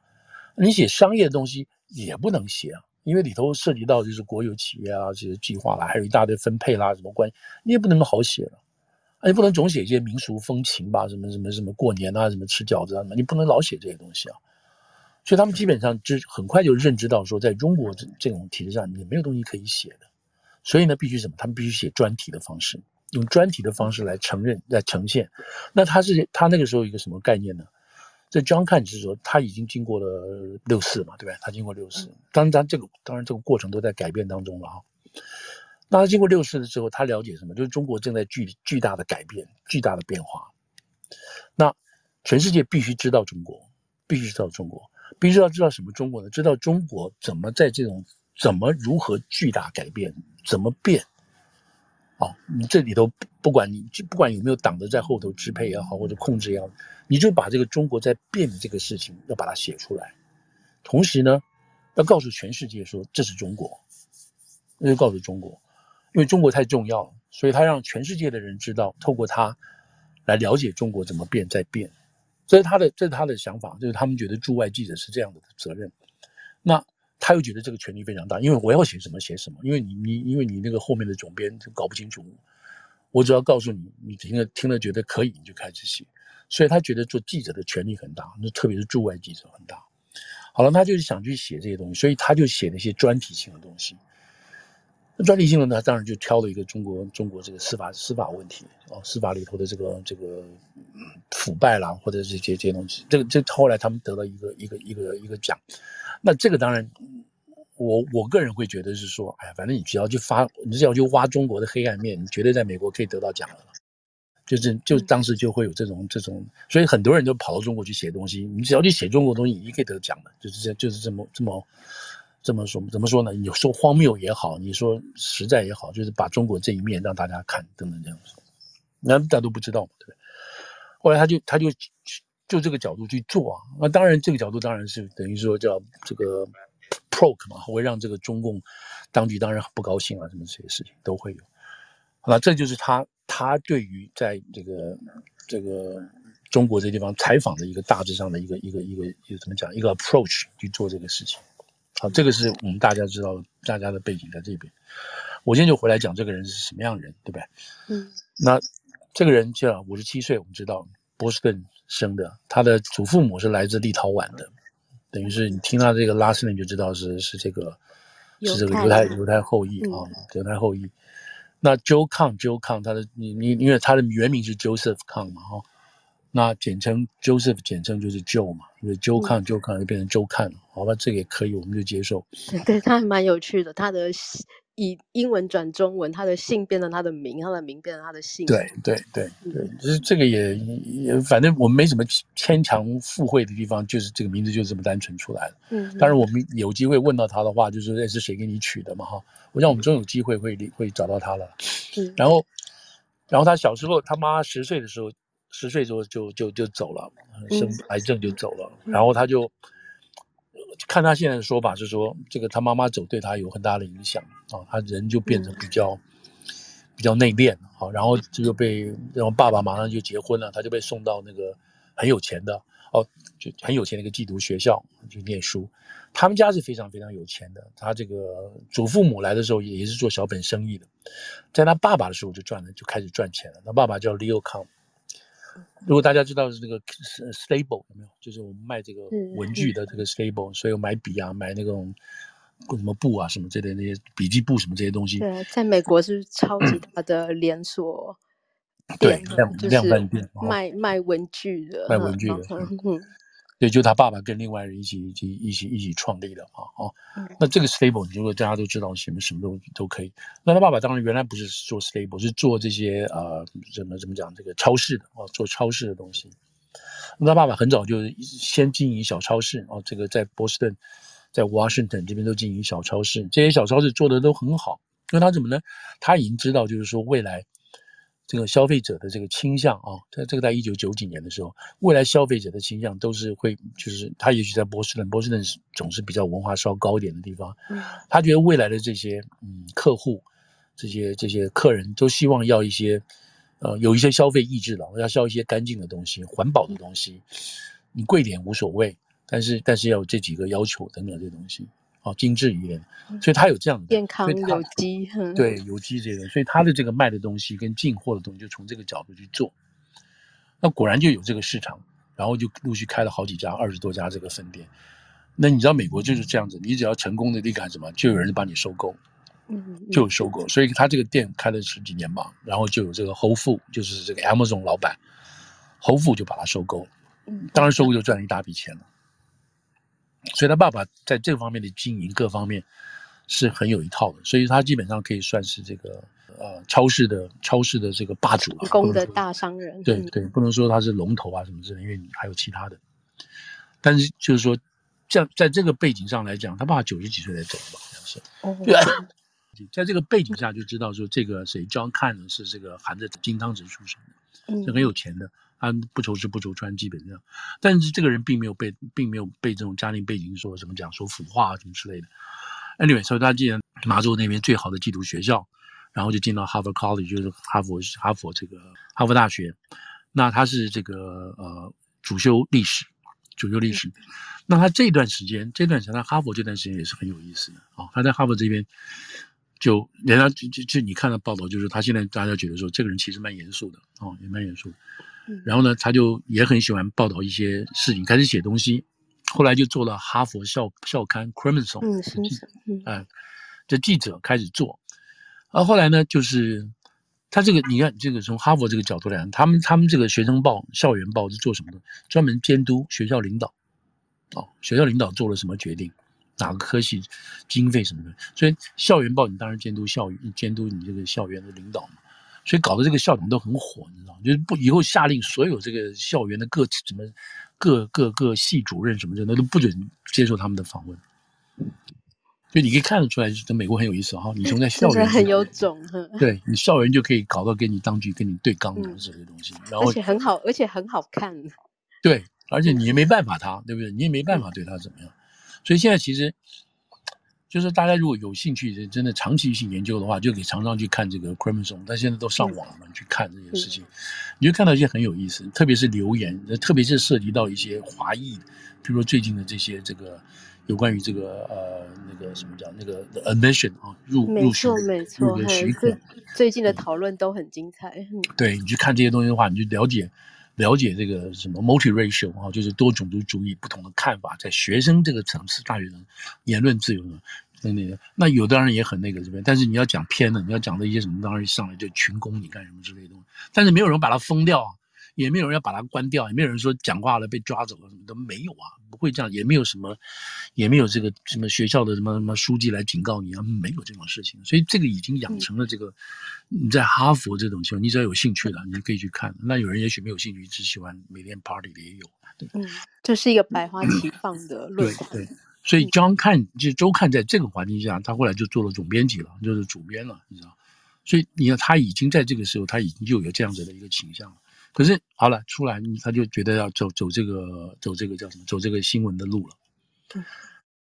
你写商业的东西也不能写啊，因为里头涉及到就是国有企业啊这些计划啦，还有一大堆分配啦，什么关系，你也不能好写了。你不能总写一些民俗风情吧，什么什么什么过年啊，什么吃饺子啊，你不能老写这些东西啊。所以他们基本上就很快就认知到说，在中国这这种体制上，你没有东西可以写的。所以呢，必须什么？他们必须写专题的方式。用专题的方式来承认、来呈现，那他是他那个时候一个什么概念呢？这 John 看是说他已经经过了六四嘛，对吧？他经过六四，当然这个当然这个过程都在改变当中了哈。那他经过六四的时候，他了解什么？就是中国正在巨巨大的改变、巨大的变化。那全世界必须知道中国，必须知道中国，必须要知道什么中国呢？知道中国怎么在这种怎么如何巨大改变，怎么变。哦，你这里头不管你就不管有没有党的在后头支配也好，或者控制也好，你就把这个中国在变这个事情要把它写出来，同时呢，要告诉全世界说这是中国，那就告诉中国，因为中国太重要了，所以他让全世界的人知道，透过他来了解中国怎么变在变，这是他的这是他的想法，就是他们觉得驻外记者是这样的责任，那。他又觉得这个权力非常大，因为我要写什么写什么，因为你你因为你那个后面的总编就搞不清楚，我只要告诉你，你听了听了觉得可以，你就开始写。所以他觉得做记者的权力很大，那特别是驻外记者很大。好了，他就是想去写这些东西，所以他就写了一些专题性的东西。那专利性的呢，当然就挑了一个中国中国这个司法司法问题哦，司法里头的这个这个腐败啦，或者这些这些东西。这个这后来他们得了一个一个一个一个奖。那这个当然，我我个人会觉得是说，哎，反正你只要去发，你只要去挖中国的黑暗面，你绝对在美国可以得到奖了。就是就当时就会有这种这种，所以很多人都跑到中国去写东西。你只要去写中国东西，你可以得奖的，就是这就是这么这么这么说，怎么说呢？你说荒谬也好，你说实在也好，就是把中国这一面让大家看，等等这样子。那大家都不知道嘛，对不对？后来他就他就。就这个角度去做啊，那当然这个角度当然是等于说叫这个 proke 嘛，会让这个中共当局当然很不高兴啊，什么这些事情都会有。好了，这就是他他对于在这个这个中国这地方采访的一个大致上的一个一个一个一个怎么讲一个 approach 去做这个事情。好，这个是我们大家知道大家的背景在这边。我今天就回来讲这个人是什么样的人，对不对？嗯。那这个人叫五十七岁，我们知道波士顿。生的，他的祖父母是来自立陶宛的，等于是你听他这个 last name 就知道是是这个是这个犹太犹太后裔啊，犹太后裔。那 Joe Kahn Joe Kahn 他的你你因为他的原名是 Joseph Kahn 嘛哈，那简称 Joseph 简称就是 Joe 嘛，因为 Joe Kahn Joe Kahn 就变成周看了，好吧，这个也可以，我们就接受。对，他还蛮有趣的，他的。以英文转中文，他的姓变成他的名，他的名变成他的姓。对对对对，就是这个也也，反正我们没什么牵强附会的地方，就是这个名字就这么单纯出来了。嗯，当然我们有机会问到他的话，就是那，是谁给你取的嘛？哈，我想我们终有机会会会找到他了。嗯，然后然后他小时候，他妈十岁的时候，十岁时候就就就走了，生癌症就走了，嗯，然后他就。看他现在的说法是说，这个他妈妈走对他有很大的影响啊，他人就变成比较、嗯、比较内敛啊，然后就被然后爸爸马上就结婚了，他就被送到那个很有钱的哦，就很有钱的一个寄读学校去念书。他们家是非常非常有钱的，他这个祖父母来的时候也是做小本生意的，在他爸爸的时候就赚了，就开始赚钱了。他爸爸叫 Leo Kahn。如果大家知道是这个 Stable 有没有？就是我们卖这个文具的这个 Stable，所以我买笔啊，买那种什么布啊什么之类那些笔记簿什么这些东西。对，在美国是超级大的连锁。对，量量贩店卖卖文具的，卖文具的。嗯，对，就他爸爸跟另外人一起一起一起一起创立的嘛。哦，那这个 stable，如果大家都知道什么什么都都可以。那他爸爸当然原来不是做 stable，是做这些呃怎么怎么讲这个超市的哦，做超市的东西。那他爸爸很早就先经营小超市哦，这个在波士顿、在 Washington 这边都经营小超市，这些小超市做的都很好。那他怎么呢？他已经知道，就是说未来。这个消费者的这个倾向啊，在这个在一九九几年的时候，未来消费者的倾向都是会，就是他也许在波士顿，波士顿总是比较文化稍高一点的地方，嗯，他觉得未来的这些嗯客户，这些这些客人都希望要一些，呃，有一些消费意志了，要需要一些干净的东西、环保的东西，你贵点无所谓，但是但是要有这几个要求等等这些东西。哦，精致一点，所以他有这样的健康有机，对有机这个，所以他的这个卖的东西跟进货的东西就从这个角度去做，那果然就有这个市场，然后就陆续开了好几家，二十多家这个分店。那你知道美国就是这样子，你只要成功的，你干什么，就有人把你收购，嗯，就有收购，所以他这个店开了十几年嘛，然后就有这个 Whole Foods，就是这个 Amazon 老板，Whole Foods 就把它收购了，当然收购就赚了一大笔钱了。所以他爸爸在这方面的经营各方面是很有一套的，所以他基本上可以算是这个呃超市的超市的这个霸主了，成功的大商人。对对，不能说他是龙头啊什么之类，因为你还有其他的。但是就是说，在在这个背景上来讲，他爸爸九十几岁才走的吧，好像是。哦。对。在这个背景下就知道说，这个谁 John Kahn 是这个含着金汤匙出生的，是很有钱的。他不愁吃不愁穿，基本上，但是这个人并没有被，并没有被这种家庭背景说什么讲说腐化啊什么之类的。Anyway，所以他进了麻州那边最好的寄读学校，然后就进到 Harvard College，就是哈佛哈佛这个哈佛大学。那他是这个呃主修历史，主修历史。那他这段时间，这段时间他哈佛这段时间也是很有意思的啊、哦。他在哈佛这边就人家就就就你看到报道，就是他现在大家觉得说这个人其实蛮严肃的哦，也蛮严肃的。然后呢，他就也很喜欢报道一些事情，开始写东西。后来就做了哈佛校校刊《Crimson》，嗯，嗯，哎，这记者开始做。而后后来呢，就是他这个，你看这个从哈佛这个角度来讲，他们他们这个学生报、校园报是做什么的？专门监督学校领导。哦，学校领导做了什么决定？哪个科系经费什么的？所以校园报你当然监督校园，监督你这个校园的领导嘛。所以搞得这个校长都很火，你知道吗？就是不以后下令所有这个校园的各什么各各各系主任什么的，那都不准接受他们的访问。就你可以看得出来，在美国很有意思哈。你从在校园很有种，对你校园就可以搞到跟你当局跟你对刚的这些东西，然后而且很好，而且很好看。对，而且你也没办法他，对不对？你也没办法对他怎么样。所以现在其实。就是大家如果有兴趣，真的长期性研究的话，就可以常常去看这个 Crimson。但现在都上网了嘛，去看这些事情，你就看到一些很有意思，特别是留言，特别是涉及到一些华裔，比如说最近的这些这个有关于这个呃那个什么叫那个 admission 啊入入学没错入学许可，最近的讨论都很精彩。对，你去看这些东西的话，你就了解了解这个什么 multiracial 啊，就是多种族主义不同的看法，在学生这个层次，大学生言论自由呢。那那个，那有的人也很那个这边，但是你要讲偏的，你要讲的一些什么，当然一上来就群攻你干什么之类的东西。但是没有人把它封掉啊，也没有人要把它关掉，也没有人说讲话了被抓走了什么都没有啊，不会这样，也没有什么，也没有这个什么学校的什么什么书记来警告你啊，没有这种事情。所以这个已经养成了这个，你在哈佛这种情况，你只要有兴趣了，你就可以去看。那有人也许没有兴趣，只喜欢每天 party 的也有。对，嗯，这是一个百花齐放的论坛。对。对所以，John Kahn 就周刊在这个环境下，他后来就做了总编辑了，就是主编了，你知道。所以，你看他已经在这个时候，他已经就有这样子的一个倾向了。可是，好了，出来他就觉得要走走这个走这个叫什么？走这个新闻的路了。对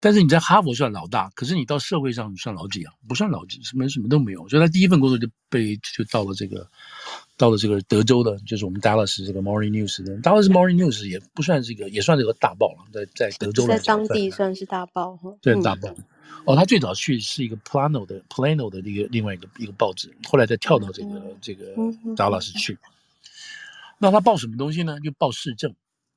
但是你在哈佛算老大，可是你到社会上算老几啊？不算老几，什么什么都没有。所以他第一份工作就被就到了这个，到了这个德州的，就是我们 Dallas 这个 Morning News 的。Dallas Morning News 也不算是一个，也算是个大报了，在在德州在当地算是大报哈。对，大报。哦，他最早去是一个 Plano 的 Plano 的一个另外一个一个报纸，后来再跳到这个、嗯、这个 Dallas 去。那他报什么东西呢？就报市政，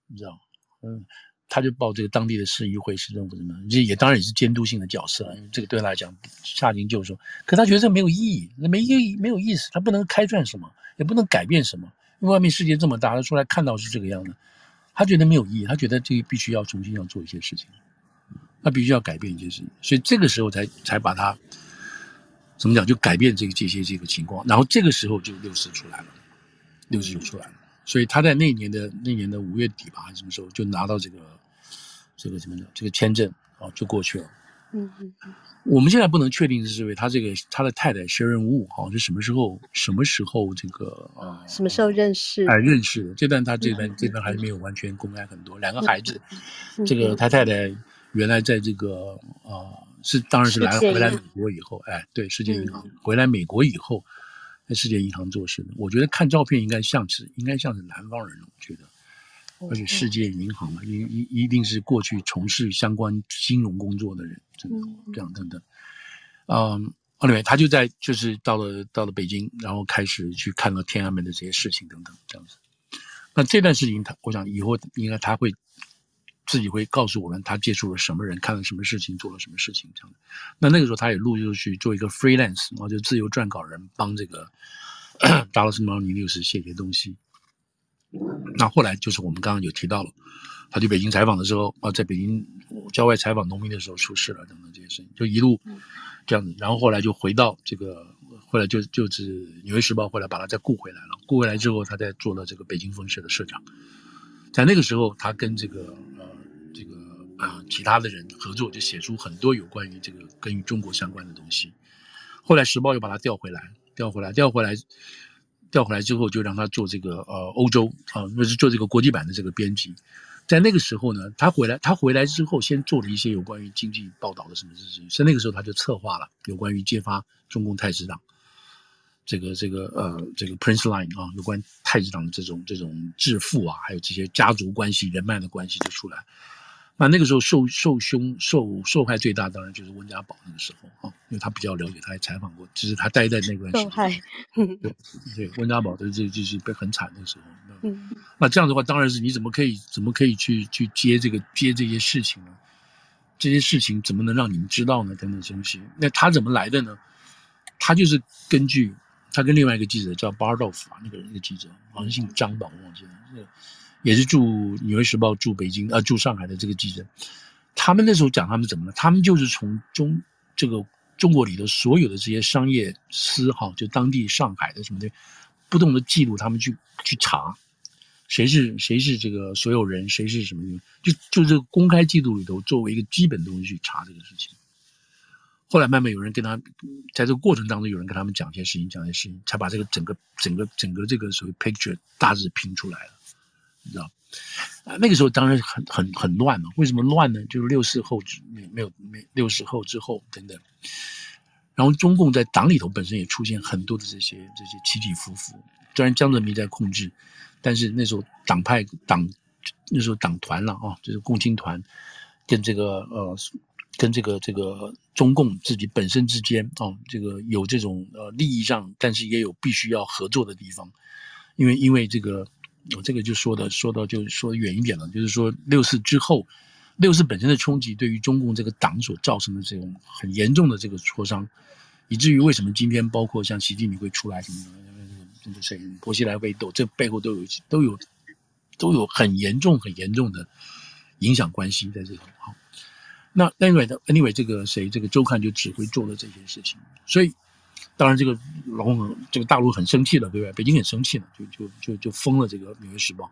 你知道？嗯。他就报这个当地的市议会、市政府什么，这也当然也是监督性的角色，因为这个对他来讲下令就是说，可他觉得这没有意义，那没意义，没有意思，他不能开创什么，也不能改变什么，因为外面世界这么大，他出来看到是这个样子，他觉得没有意义，他觉得这个必须要重新要做一些事情，他必须要改变一些事情，所以这个时候才才把他怎么讲，就改变这个这些这个情况，然后这个时候就六四出来了，六四就出来了，所以他在那年的那年的五月底吧，还是什么时候就拿到这个。这个什么的，这个签证啊，就过去了。嗯嗯嗯。我们现在不能确定是因为他这个他的太太 Sharon Wu 好像是什么时候什么时候这个啊？什么时候认识？哎，认识的。这段他这段这段还是没有完全公开很多。两个孩子，这个他太太原来在这个啊，是当然是来回来美国以后，哎，对，世界银行回来美国以后，在世界银行做事的。我觉得看照片应该像是应该像是南方人，我觉得。而且世界银行嘛，一一一定是过去从事相关金融工作的人，这样等等。嗯，后来他就在就是到了到了北京，然后开始去看到天安门的这些事情等等这样子。那这段事情，他我想以后应该他会自己会告诉我们，他接触了什么人，看了什么事情，做了什么事情这样的。那那个时候他也陆续去做一个 freelance，然后就自由撰稿人，帮这个 Dallas Morning News 写些东西。那后来就是我们刚刚有提到了，他去北京采访的时候啊，在北京郊外采访农民的时候出事了等等这些事情，就一路这样子，然后后来就回到这个，后来就就是《纽约时报》后来把他再雇回来了，雇回来之后，他再做了这个北京分社的社长，在那个时候，他跟这个啊、其他的人合作，就写出很多有关于这个跟中国相关的东西。后来《时报》又把他调回来，调回来，调回来。调回来之后，就让他做这个呃欧洲啊，那是做这个国际版的这个编辑。在那个时候呢，他回来，他回来之后，先做了一些有关于经济报道的什么事情。所以那个时候，他就策划了有关于揭发中共太子党这个这个呃这个 Prince Line 啊，有关太子党的这种这种致富啊，还有这些家族关系、人脉的关系就出来。那那个时候受受凶受受害最大，当然就是温家宝那个时候啊，因为他比较了解，他还采访过，只是他待在那段时间。受害，对对，温家宝的这就是被很惨的时候。嗯，那这样的话，当然是你怎么可以怎么可以去去接这个接这些事情呢？这些事情怎么能让你们知道呢？等等东西，那他怎么来的呢？他就是根据他跟另外一个记者叫巴尔道夫啊，那个人一个记者好像姓张吧，我忘记了。也是驻《纽约时报》驻北京啊驻上海的这个记者，他们那时候讲他们怎么了？他们就是从中这个中国里头所有的这些商业司哈，就当地上海的什么的，不同的记录，他们去去查，谁是谁是这个所有人，谁是什么，就就这个公开记录里头作为一个基本东西去查这个事情。后来慢慢有人跟他，在这个过程当中，有人跟他们讲一些事情，讲一些事情，才把这个整个整个整个这个所谓 picture 大致拼出来了。你知道，啊，那个时候当然很很很乱嘛。为什么乱呢？就是六四后没没有没六四后之后等等，然后中共在党里头本身也出现很多的这些这些起起伏伏。虽然江泽民在控制，但是那时候党派党那时候党团了啊，就是共青团跟这个呃跟这个这个中共自己本身之间啊，这个有这种呃利益上，但是也有必须要合作的地方，因为因为这个。我这个就说的说到就说远一点了，就是说六四之后，六四本身的冲击对于中共这个党所造成的这种很严重的这个挫伤，以至于为什么今天包括像习近平会出来什么的，这谁薄熙来被斗，这背后都有都有都有很严重很严重的影响关系在这里。好，那 Anyway，Anyway，这个谁这个周刊就只会做了这些事情，所以。当然，这个老公，这个大陆很生气了，对不对？北京很生气了，就就就就封了这个《纽约时报》，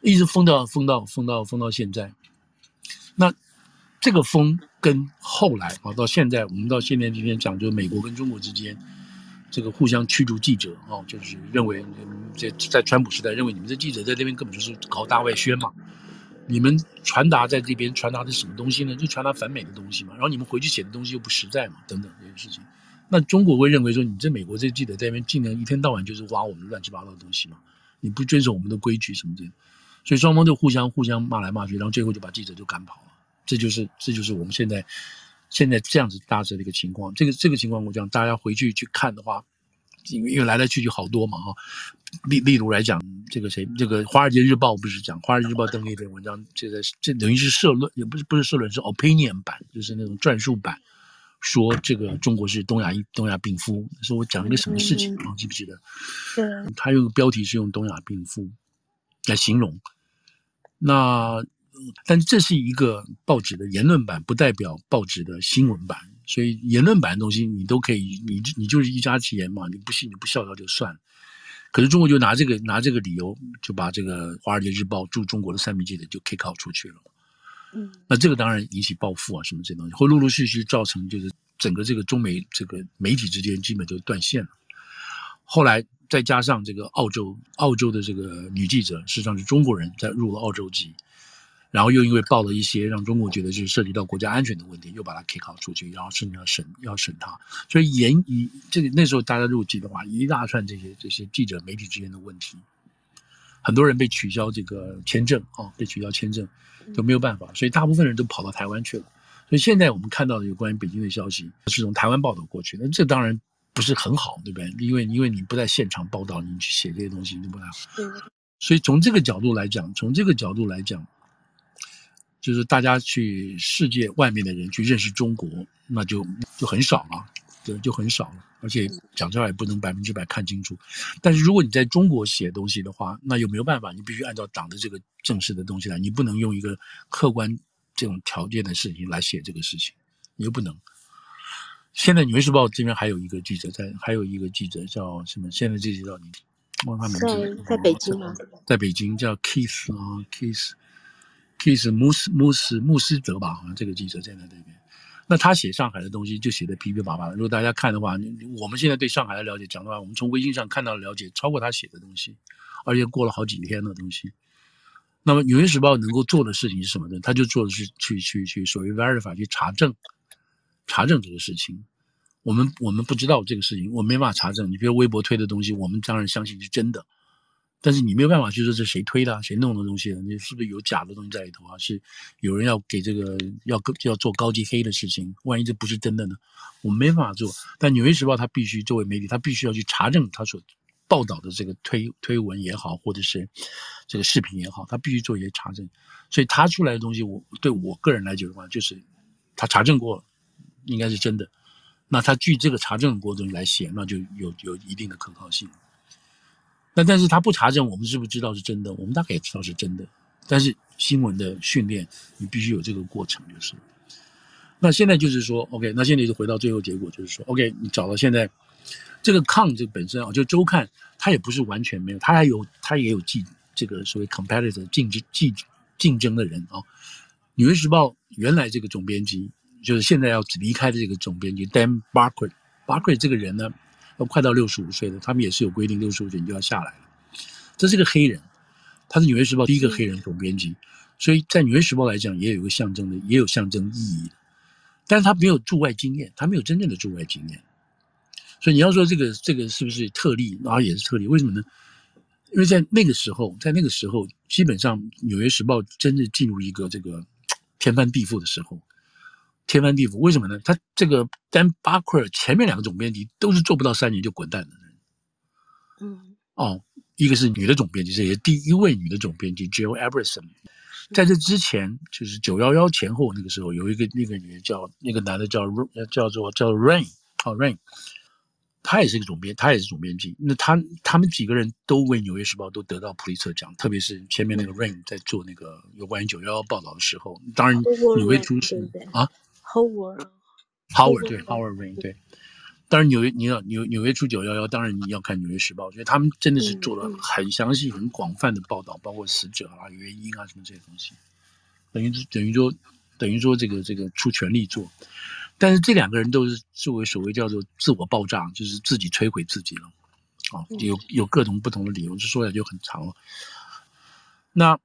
一直封到封到封到封到现在。那这个封跟后来啊，到现在我们到现在今天讲，就是美国跟中国之间这个互相驱逐记者啊，就是认为在在川普时代认为你们这记者在那边根本就是搞大外宣嘛，你们传达在这边传达的什么东西呢？就传达反美的东西嘛。然后你们回去写的东西又不实在嘛，等等这些事情。那中国会认为说，你这美国这记者在那边尽量一天到晚就是挖我们乱七八糟的东西嘛，你不遵守我们的规矩什么的，所以双方就互相互相骂来骂去，然后最后就把记者就赶跑了。这就是这就是我们现在现在这样子大致的一个情况。这个这个情况我讲，大家回去去看的话，因为因为来来去去好多嘛哈。例例如来讲，这个谁，这个《华尔街日报》不是讲，《华尔街日报》登了一篇文章，这个这等于是社论，也不是不是社论，是 opinion 版，就是那种转述版。说这个中国是东亚一东亚病夫，说我讲一个什么事情啊？嗯、记不记得？对，他用标题是用东亚病夫来形容。那但这是一个报纸的言论版，不代表报纸的新闻版。所以言论版的东西你都可以，你你就是一家之言嘛，你不信你不笑笑就算了。可是中国就拿这个拿这个理由，就把这个《华尔街日报》驻中国的三名记者就 kick out 出去了。嗯，那这个当然引起报复啊，什么这些东西，会陆陆续续造成就是整个这个中美这个媒体之间基本就断线了。后来再加上这个澳洲澳洲的这个女记者，实际上是中国人，在入了澳洲籍，然后又因为报了一些让中国觉得是涉及到国家安全的问题，又把他 kick out 出去，然后甚至要审要审他。所以严以这个那时候大家入籍的话，一大串这些这些记者媒体之间的问题。很多人被取消这个签证啊，被取消签证都没有办法，所以大部分人都跑到台湾去了。所以现在我们看到的有关于北京的消息是从台湾报道过去那，这当然不是很好，对不对？因为因为你不在现场报道，你去写这些东西就不太好。所以从这个角度来讲，从这个角度来讲，就是大家去世界外面的人去认识中国，那就就很少了。对，就很少了，而且讲出来也不能百分之百看清楚。但是如果你在中国写东西的话，那又没有办法，你必须按照党的这个正式的东西来，你不能用一个客观这种条件的事情来写这个事情，你又不能。现在《纽约时报》这边还有一个记者在，还有一个记者叫什么？现在这记者叫你忘他名字，在北京吗？在北京叫 Kiss 啊，Keith，Keith 穆斯穆斯穆斯德吧，好像这个记者站在那这边。那他写上海的东西就写得噼噼啪啪的。如果大家看的话，我们现在对上海的了解讲的话，我们从微信上看到的了解超过他写的东西，而且过了好几天的东西。那么《纽约时报》能够做的事情是什么呢？他就做的是去去去所谓 verify 去查证，查证这个事情。我们我们不知道这个事情，我没办法查证。你比如微博推的东西，我们当然相信是真的。但是你没有办法去说这谁推的，谁弄的东西？你是不是有假的东西在里头啊？是有人要给这个要要做高级黑的事情？万一这不是真的呢？我们没办法做。但《纽约时报》它必须作为媒体，它必须要去查证它所报道的这个推推文也好，或者是这个视频也好，它必须做一些查证。所以它出来的东西，我对我个人来讲的话，就是他查证过，应该是真的。那他据这个查证过程来写，那就有有一定的可靠性。那但是他不查证，我们是不是知道是真的？我们大概也知道是真的。但是新闻的训练，你必须有这个过程，就是。那现在就是说，OK，那现在就回到最后结果，就是说，OK，你找到现在这个抗这本身啊，就周刊，它也不是完全没有，它还有它也有竞这个所谓 competitor 竞争竞竞争的人啊。纽约时报原来这个总编辑，就是现在要离开的这个总编辑 Dan Barker，Barker 这个人呢。都快到六十五岁了，他们也是有规定，六十五岁你就要下来了。这是个黑人，他是《纽约时报》第一个黑人总编辑，所以在《纽约时报》来讲也有一个象征的，也有象征意义。但是他没有驻外经验，他没有真正的驻外经验。所以你要说这个这个是不是特例？然后也是特例，为什么呢？因为在那个时候，在那个时候，基本上《纽约时报》真正进入一个这个天翻地覆的时候。天翻地覆，为什么呢？他这个 Dan Barker 前面两个总编辑都是做不到三年就滚蛋的人。嗯，哦，一个是女的总编辑，这也是第一位女的总编辑 Jill Abramson。在这之前，就是九幺幺前后那个时候，有一个那个女的叫那个男的叫叫做叫 Rain，哦 Rain，他也是一个总编，他也是总编辑。那他他们几个人都为《纽约时报》都得到普利策奖，特别是前面那个 Rain 在做那个有关于九幺幺报道的时候，当然纽约出身啊。Howard，Howard 对 Howard Rain 对，当然纽约你要纽纽约出九幺幺，当然你要看纽约时报，我觉得他们真的是做了很详细、很广泛的报道，包括死者啊、原因啊什么这些东西，等于等于说等于说这个这个出全力做，但是这两个人都是作为所谓叫做自我爆炸，就是自己摧毁自己了，啊，有有各种不同的理由，就说来就很长了。那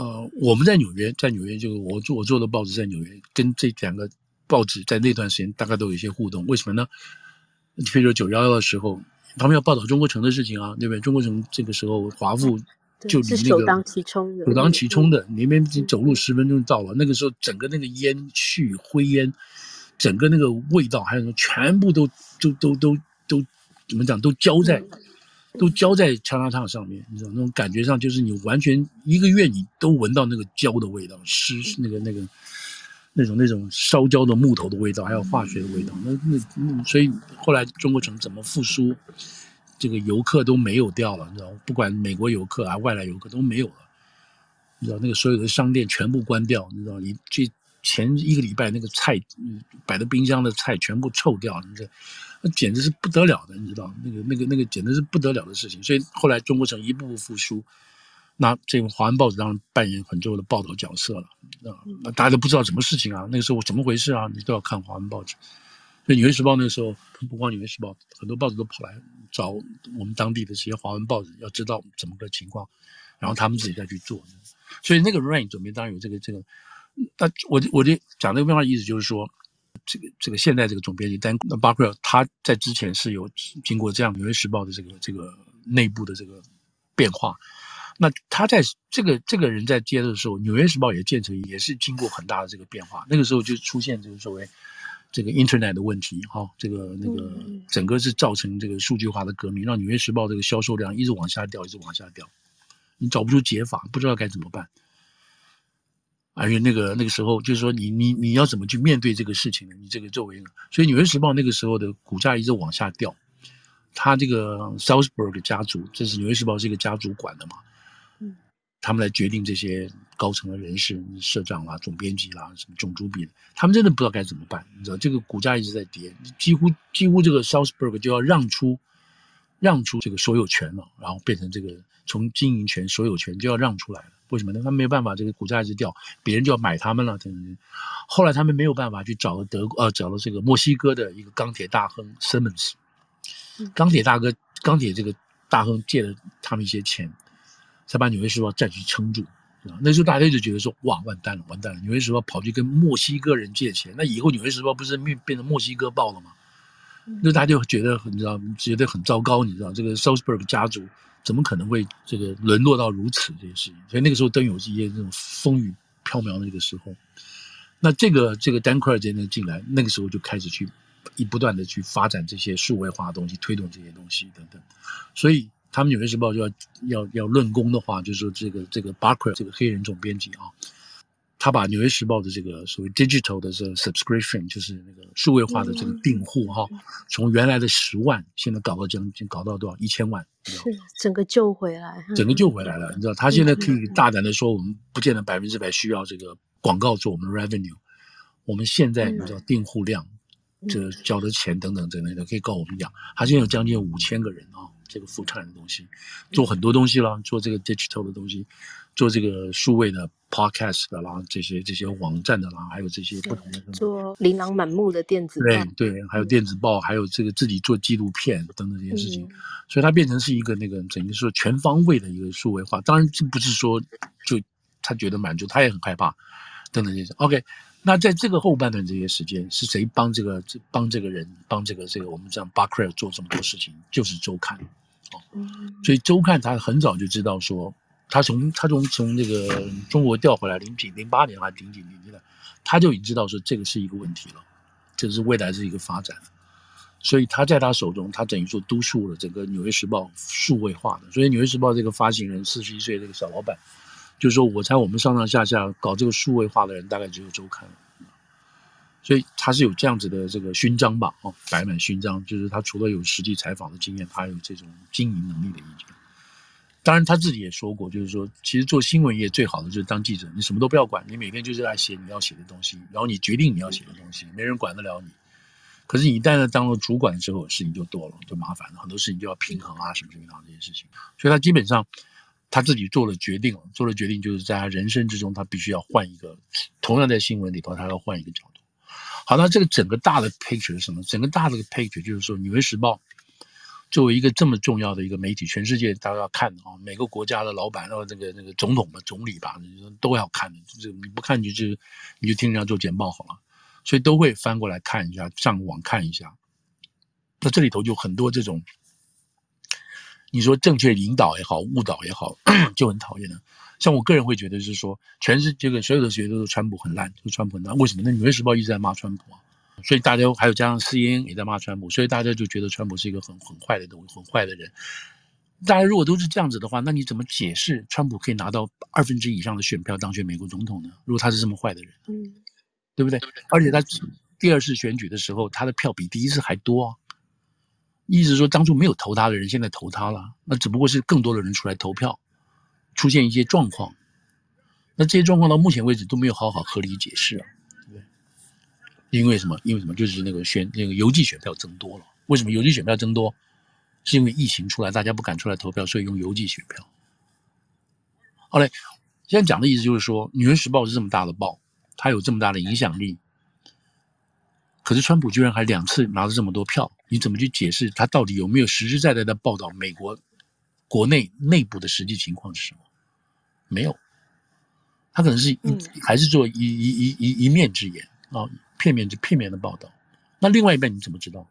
呃，我们在纽约，在纽约就是我做我做的报纸在纽约，跟这两个报纸在那段时间大概都有一些互动。为什么呢？比如说九幺幺的时候，他们要报道中国城的事情啊，对不对？中国城这个时候华富就离那个首当其冲的，首当其冲的，那边走路十分钟到了。那个时候，整个那个烟气、灰烟，整个那个味道，还有什么，全部都都都都都怎么讲？都浇在。都浇在枪拉烫上面，你知道那种感觉上，就是你完全一个月你都闻到那个焦的味道，湿那个那个那种那种烧焦的木头的味道，还有化学的味道。那那那，所以后来中国城怎么复苏，这个游客都没有掉了，你知道，不管美国游客啊，外来游客都没有了，你知道那个所有的商店全部关掉，你知道，你这前一个礼拜那个菜，摆在冰箱的菜全部臭掉，你知道。那简直是不得了的，你知道，那个、那个、那个简直是不得了的事情。所以后来中国城一步步复苏，那这个华文报纸当然扮演很重要的报道角色了。那大家都不知道什么事情啊，那个时候怎么回事啊？你都要看华文报纸。所以《纽约时报》那个时候，不光《纽约时报》，很多报纸都跑来找我们当地的这些华文报纸，要知道怎么个情况，然后他们自己再去做。所以那个 rain 准备当然有这个这个。那我我就讲这个变化意思就是说。这个这个现在这个总编辑丹那巴克尔他在之前是有经过这样《纽约时报》的这个这个内部的这个变化，那他在这个这个人在接的时候，《纽约时报》也建成也是经过很大的这个变化。那个时候就出现这个所谓这个 Internet 的问题，哈，这个那个整个是造成这个数据化的革命，让《纽约时报》这个销售量一直往下掉，一直往下掉，你找不出解法，不知道该怎么办。而且那个那个时候，就是说你你你要怎么去面对这个事情呢？你这个作为，所以《纽约时报》那个时候的股价一直往下掉。他这个 Salzburg 家族，这是《纽约时报》是一个家族管的嘛？嗯，他们来决定这些高层的人事、社长啦、总编辑啦、什么总主笔，他们真的不知道该怎么办。你知道这个股价一直在跌，几乎几乎这个 Salzburg 就要让出让出这个所有权了，然后变成这个从经营权、所有权就要让出来了。为什么呢？他没有办法，这个股价一直掉，别人就要买他们了。等等。后来他们没有办法去找了德国，呃，找了这个墨西哥的一个钢铁大亨 Simmons，钢铁大哥，钢铁这个大亨借了他们一些钱，才把《纽约时报》暂时撑住。那时候大家就觉得说，哇，完蛋了，完蛋了！《纽约时报》跑去跟墨西哥人借钱，那以后《纽约时报》不是变变成墨西哥报了吗？那大家就觉得，你知道，觉得很糟糕，你知道，这个 Sulzberg 家族。怎么可能会这个沦落到如此这些事情？所以那个时候，登有一些这种风雨飘渺的那个时候，那这个这个 Dan Quayle 进来，那个时候就开始去一不断的去发展这些数位化的东西，推动这些东西等等。所以他们《纽约时报》就要要要论功的话，就是说这个这个 Barker 这个黑人总编辑啊。他把《纽约时报》的这个所谓 digital 的这个 subscription，就是那个数位化的这个订户哈，从原来的十万，现在搞到将近搞到多少？一千万，是整个救回来，整个救回来了。你知道，他现在可以大胆的说，我们不见得百分之百需要这个广告做我们的 revenue，我们现在你知道订户量，这交的钱等等等等的，可以告我们讲，他现在有将近五千个人啊，这个 full time 的东西，做很多东西了，做这个 digital 的东西。做这个数位的 podcast 的啦，这些这些网站的啦，还有这些不同的做琳琅满目的电子报，对对，还有电子报，嗯、还有这个自己做纪录片等等这些事情，嗯、所以它变成是一个那个等于说全方位的一个数位化。当然，这不是说就他觉得满足，他也很害怕等等这些。OK，那在这个后半段这些时间，是谁帮这个这帮这个人帮这个这个我们这样 b u c k e r 做这么多事情？就是周刊哦，嗯、所以周刊他很早就知道说。他从他从从那个中国调回来，零几零八年还是零几年的，他就已经知道说这个是一个问题了，这是未来是一个发展，所以他在他手中，他等于说督促了整个《纽约时报》数位化的。所以《纽约时报》这个发行人四十一岁这个小老板，就是说我猜我们上上下下搞这个数位化的人大概只有周刊，所以他是有这样子的这个勋章吧？哦，摆满勋章，就是他除了有实际采访的经验，他还有这种经营能力的意见。当然，他自己也说过，就是说，其实做新闻业最好的就是当记者，你什么都不要管，你每天就是来写你要写的东西，然后你决定你要写的东西，没人管得了你。可是你一旦呢当了主管之后，事情就多了，就麻烦了，很多事情就要平衡啊，什么什么样这些事情。所以他基本上他自己做了决定了，做了决定就是在他人生之中，他必须要换一个，同样在新闻里头，他要换一个角度。好，那这个整个大的 picture 是什么？整个大的 picture 就是说，《纽约时报》作为一个这么重要的一个媒体，全世界大家要看的啊，每个国家的老板，然后这个那个总统吧、总理吧，都要看的。就是你不看，你就你就听人家做简报好了。所以都会翻过来看一下，上网看一下。那这里头就很多这种，你说正确引导也好，误导也好，就很讨厌的。像我个人会觉得是说，全是这个所有的学都是川普很烂，就川普很烂。为什么？那《纽约时报》一直在骂川普啊，所以大家还有加上 CNN 也在骂川普，所以大家就觉得川普是一个很很坏的东西，很坏的人。大家如果都是这样子的话，那你怎么解释川普可以拿到二分之以上的选票当选美国总统呢？如果他是这么坏的人，嗯。对不对？而且他第二次选举的时候，他的票比第一次还多啊。意思说，当初没有投他的人，现在投他了。那只不过是更多的人出来投票，出现一些状况。那这些状况到目前为止都没有好好合理解释啊？因为什么？因为什么？就是那个选那个邮寄选票增多了。为什么邮寄选票增多？是因为疫情出来，大家不敢出来投票，所以用邮寄选票。好嘞，现在讲的意思就是说，《纽约时报》是这么大的报。它有这么大的影响力，可是川普居然还两次拿了这么多票，你怎么去解释他到底有没有实实在在的报道美国国内内部的实际情况是什么？没有，他可能是一还是做一一一一一面之言啊，片面就片面的报道。那另外一半你怎么知道？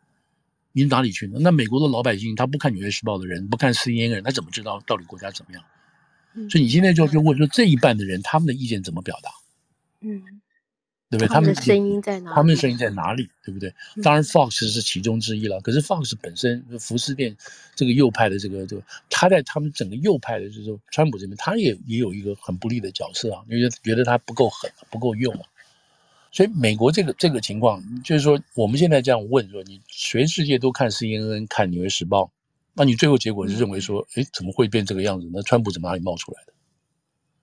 你哪里去呢？那美国的老百姓他不看《纽约时报》的人，不看 CNN 的人，他怎么知道到底国家怎么样？所以你现在就就问说这一半的人他们的意见怎么表达？嗯，对不对？他们的声音在哪里？他们的声音在哪里？对不对？当然，Fox 是其中之一了。可是 Fox 本身，福斯电这个右派的这个，这个他在他们整个右派的，就是川普这边，他也也有一个很不利的角色啊，因为觉得他不够狠，不够用啊。所以美国这个这个情况，就是说我们现在这样问说，你全世界都看 CNN，看纽约时报，那你最后结果是认为说，哎，怎么会变这个样子？那川普怎么哪里冒出来的？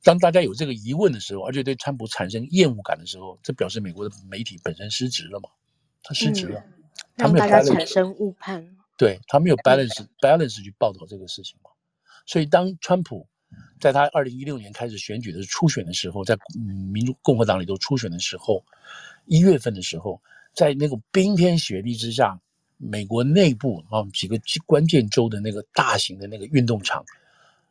当大家有这个疑问的时候，而且对川普产生厌恶感的时候，这表示美国的媒体本身失职了嘛？他失职了，嗯、他没有家产生误判。对，他没有 balance balance 去报道这个事情嘛？所以当川普在他二零一六年开始选举的初选的时候，在民主共和党里头初选的时候，一月份的时候，在那个冰天雪地之下，美国内部啊几个关键州的那个大型的那个运动场。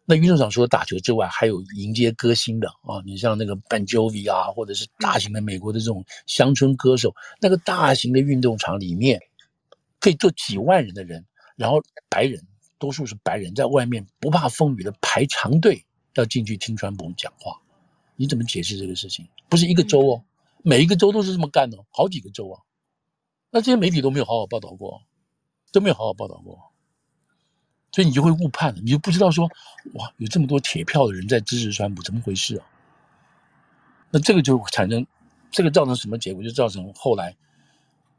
那运动场除了打球之外，还有迎接歌星的啊，你像那个 Bon Jovi 啊，或者是大型的美国的这种乡村歌手，那个大型的运动场里面可以坐几万人的人，然后白人，多数是白人，在外面不怕风雨的排长队要进去听川普讲话，你怎么解释这个事情？不是一个州哦，每一个州都是这么干的，好几个州啊，那这些媒体都没有好好报道过，都没有好好报道过。所以你就会误判了，你就不知道说，哇，有这么多铁票的人在支持川普，怎么回事啊？那这个就产生，这个造成什么结果？就造成后来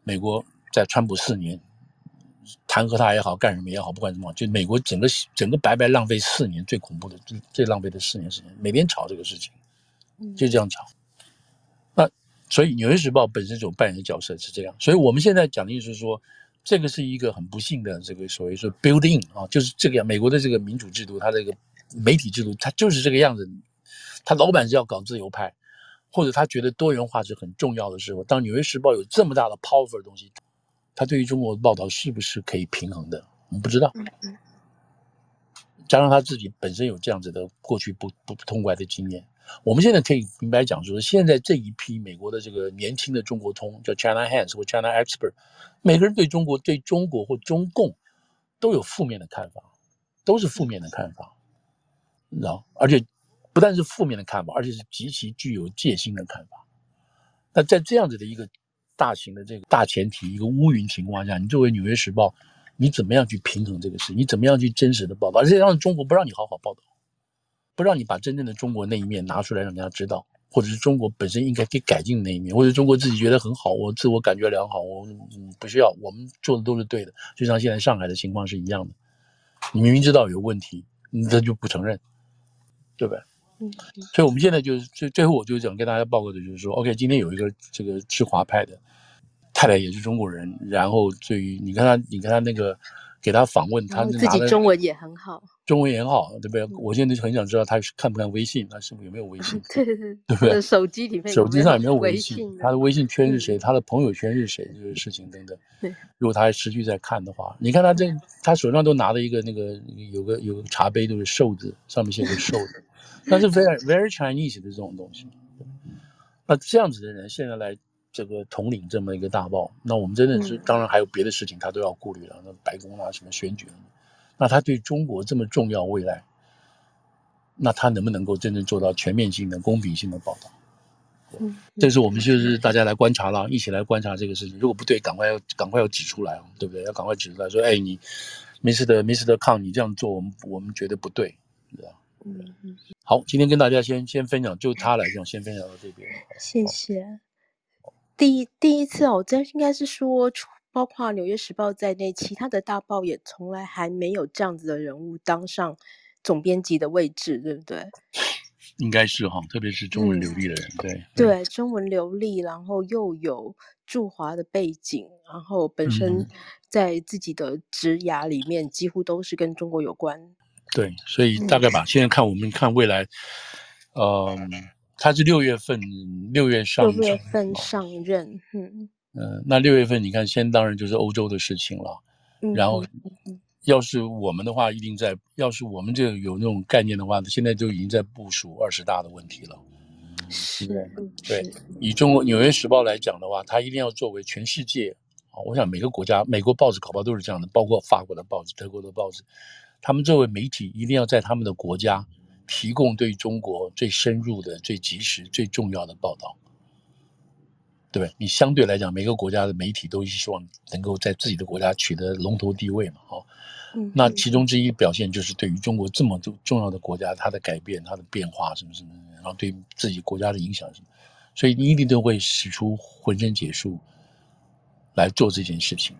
美国在川普四年弹劾他也好，干什么也好，不管什么，就美国整个整个白白浪费四年，最恐怖的、最最浪费的四年时间，每天吵这个事情，就这样吵。那所以《纽约时报》本身所扮演的角色是这样，所以我们现在讲的意思是说。这个是一个很不幸的这个所谓说 building 啊，就是这个样。美国的这个民主制度，它这个媒体制度，它就是这个样子。他老板是要搞自由派，或者他觉得多元化是很重要的时候，当《纽约时报》有这么大的 power 的东西，他对于中国的报道是不是可以平衡的？我们不知道。加上他自己本身有这样子的过去不不痛快的经验。我们现在可以明白讲说，现在这一批美国的这个年轻的中国通，叫 China Hands 或 China Expert，每个人对中国、对中国或中共都有负面的看法，都是负面的看法，你知道？而且不但是负面的看法，而且是极其具有戒心的看法。那在这样子的一个大型的这个大前提、一个乌云情况下，你作为《纽约时报》，你怎么样去平衡这个事？你怎么样去真实的报道？而且让中国不让你好好报道。不让你把真正的中国那一面拿出来让大家知道，或者是中国本身应该给改进的那一面，或者中国自己觉得很好，我自我感觉良好，我不需要，我们做的都是对的，就像现在上海的情况是一样的。你明明知道有问题，你这就不承认，对不对？嗯。所以我们现在就是最最后，我就想跟大家报告的就是说，OK，今天有一个这个吃华派的太太也是中国人，然后对于你看他，你看他那个。给他访问，他自己中文也很好，中文也很好，对不对？嗯、我现在就很想知道他是看不看微信，他是不是有没有微信？对对对，对不对？手机里面手机上有没有微信？微信他的微信圈是谁？他的朋友圈是谁？这个事情等等。对，如果他还持续在看的话，你看他这，他手上都拿了一个那个有个有个茶杯，都是寿字，上面写个寿字，那是 very very Chinese 的这种东西。那这样子的人现在来。这个统领这么一个大报，那我们真的是，当然还有别的事情，他都要顾虑了。那白宫啊，什么选举，那他对中国这么重要未来，那他能不能够真正做到全面性的、公平性的报道？嗯，这是我们就是大家来观察了，一起来观察这个事情。如果不对，赶快要赶快要指出来，对不对？要赶快指出来说，哎，你，Mr. Mr. Kang，你这样做，我们我们觉得不对，对吧？嗯嗯。好，今天跟大家先先分享，就他来讲，先分享到这边。谢谢。第一第一次哦，这应该是说，包括《纽约时报》在内，其他的大报也从来还没有这样子的人物当上总编辑的位置，对不对？应该是哈，特别是中文流利的人，嗯、对对，中文流利，然后又有驻华的背景，然后本身在自己的职涯里面几乎都是跟中国有关。对，所以大概吧，嗯、现在看我们看未来，嗯、呃。他是六月份，六月上六月份上任，嗯。嗯，那六月份你看，先当然就是欧洲的事情了，嗯、然后，要是我们的话，一定在，要是我们这有那种概念的话，现在就已经在部署二十大的问题了，是，对，对，以中国《纽约时报》来讲的话，它一定要作为全世界啊，我想每个国家，美国报纸搞不好都是这样的，包括法国的报纸、德国的报纸，他们作为媒体，一定要在他们的国家。提供对中国最深入的、最及时、最重要的报道，对不对？你相对来讲，每个国家的媒体都希望能够在自己的国家取得龙头地位嘛，好。嗯。那其中之一表现就是对于中国这么重重要的国家，它的改变、它的变化什么什么，然后对自己国家的影响什么，所以你一定都会使出浑身解数来做这件事情。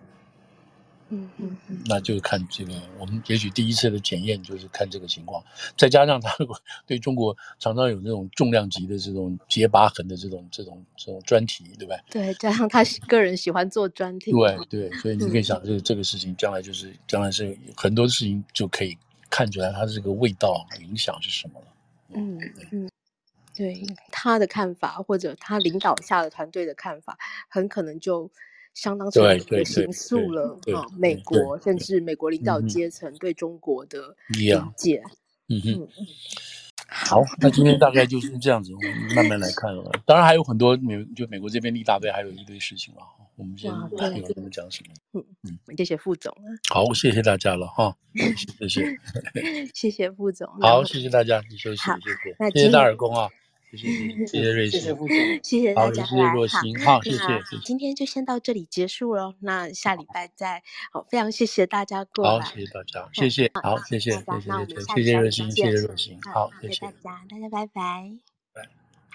嗯嗯嗯，那就看这个，我们也许第一次的检验就是看这个情况，再加上他如果对中国常常有那种重量级的这种结疤痕的这种这种这种专题，对吧对？加上他个人喜欢做专题，对对，所以你可以想，这个这个事情将来就是将来是很多事情就可以看出来他的这个味道影响是什么了。嗯嗯，对他的看法或者他领导下的团队的看法，很可能就。相当程度的形塑了啊，美国甚至美国领导阶层对中国的理解。嗯哼，好，那今天大概就是这样子，我们慢慢来看了。当然还有很多美，就美国这边立大队还有一堆事情了。我们先听听他们讲什么。嗯嗯，谢谢副总。好，谢谢大家了哈，谢谢，谢谢 副总。好，谢谢大家，你休息，谢谢，谢谢大耳公啊。谢谢谢谢瑞鑫，谢谢大家，谢谢若星，好，谢谢。今天就先到这里结束了，那下礼拜再。好，非常谢谢大家过来，好，谢谢大家，谢谢，好，谢谢，谢谢，谢谢瑞鑫，谢谢若星，好，谢谢大家，大家拜拜。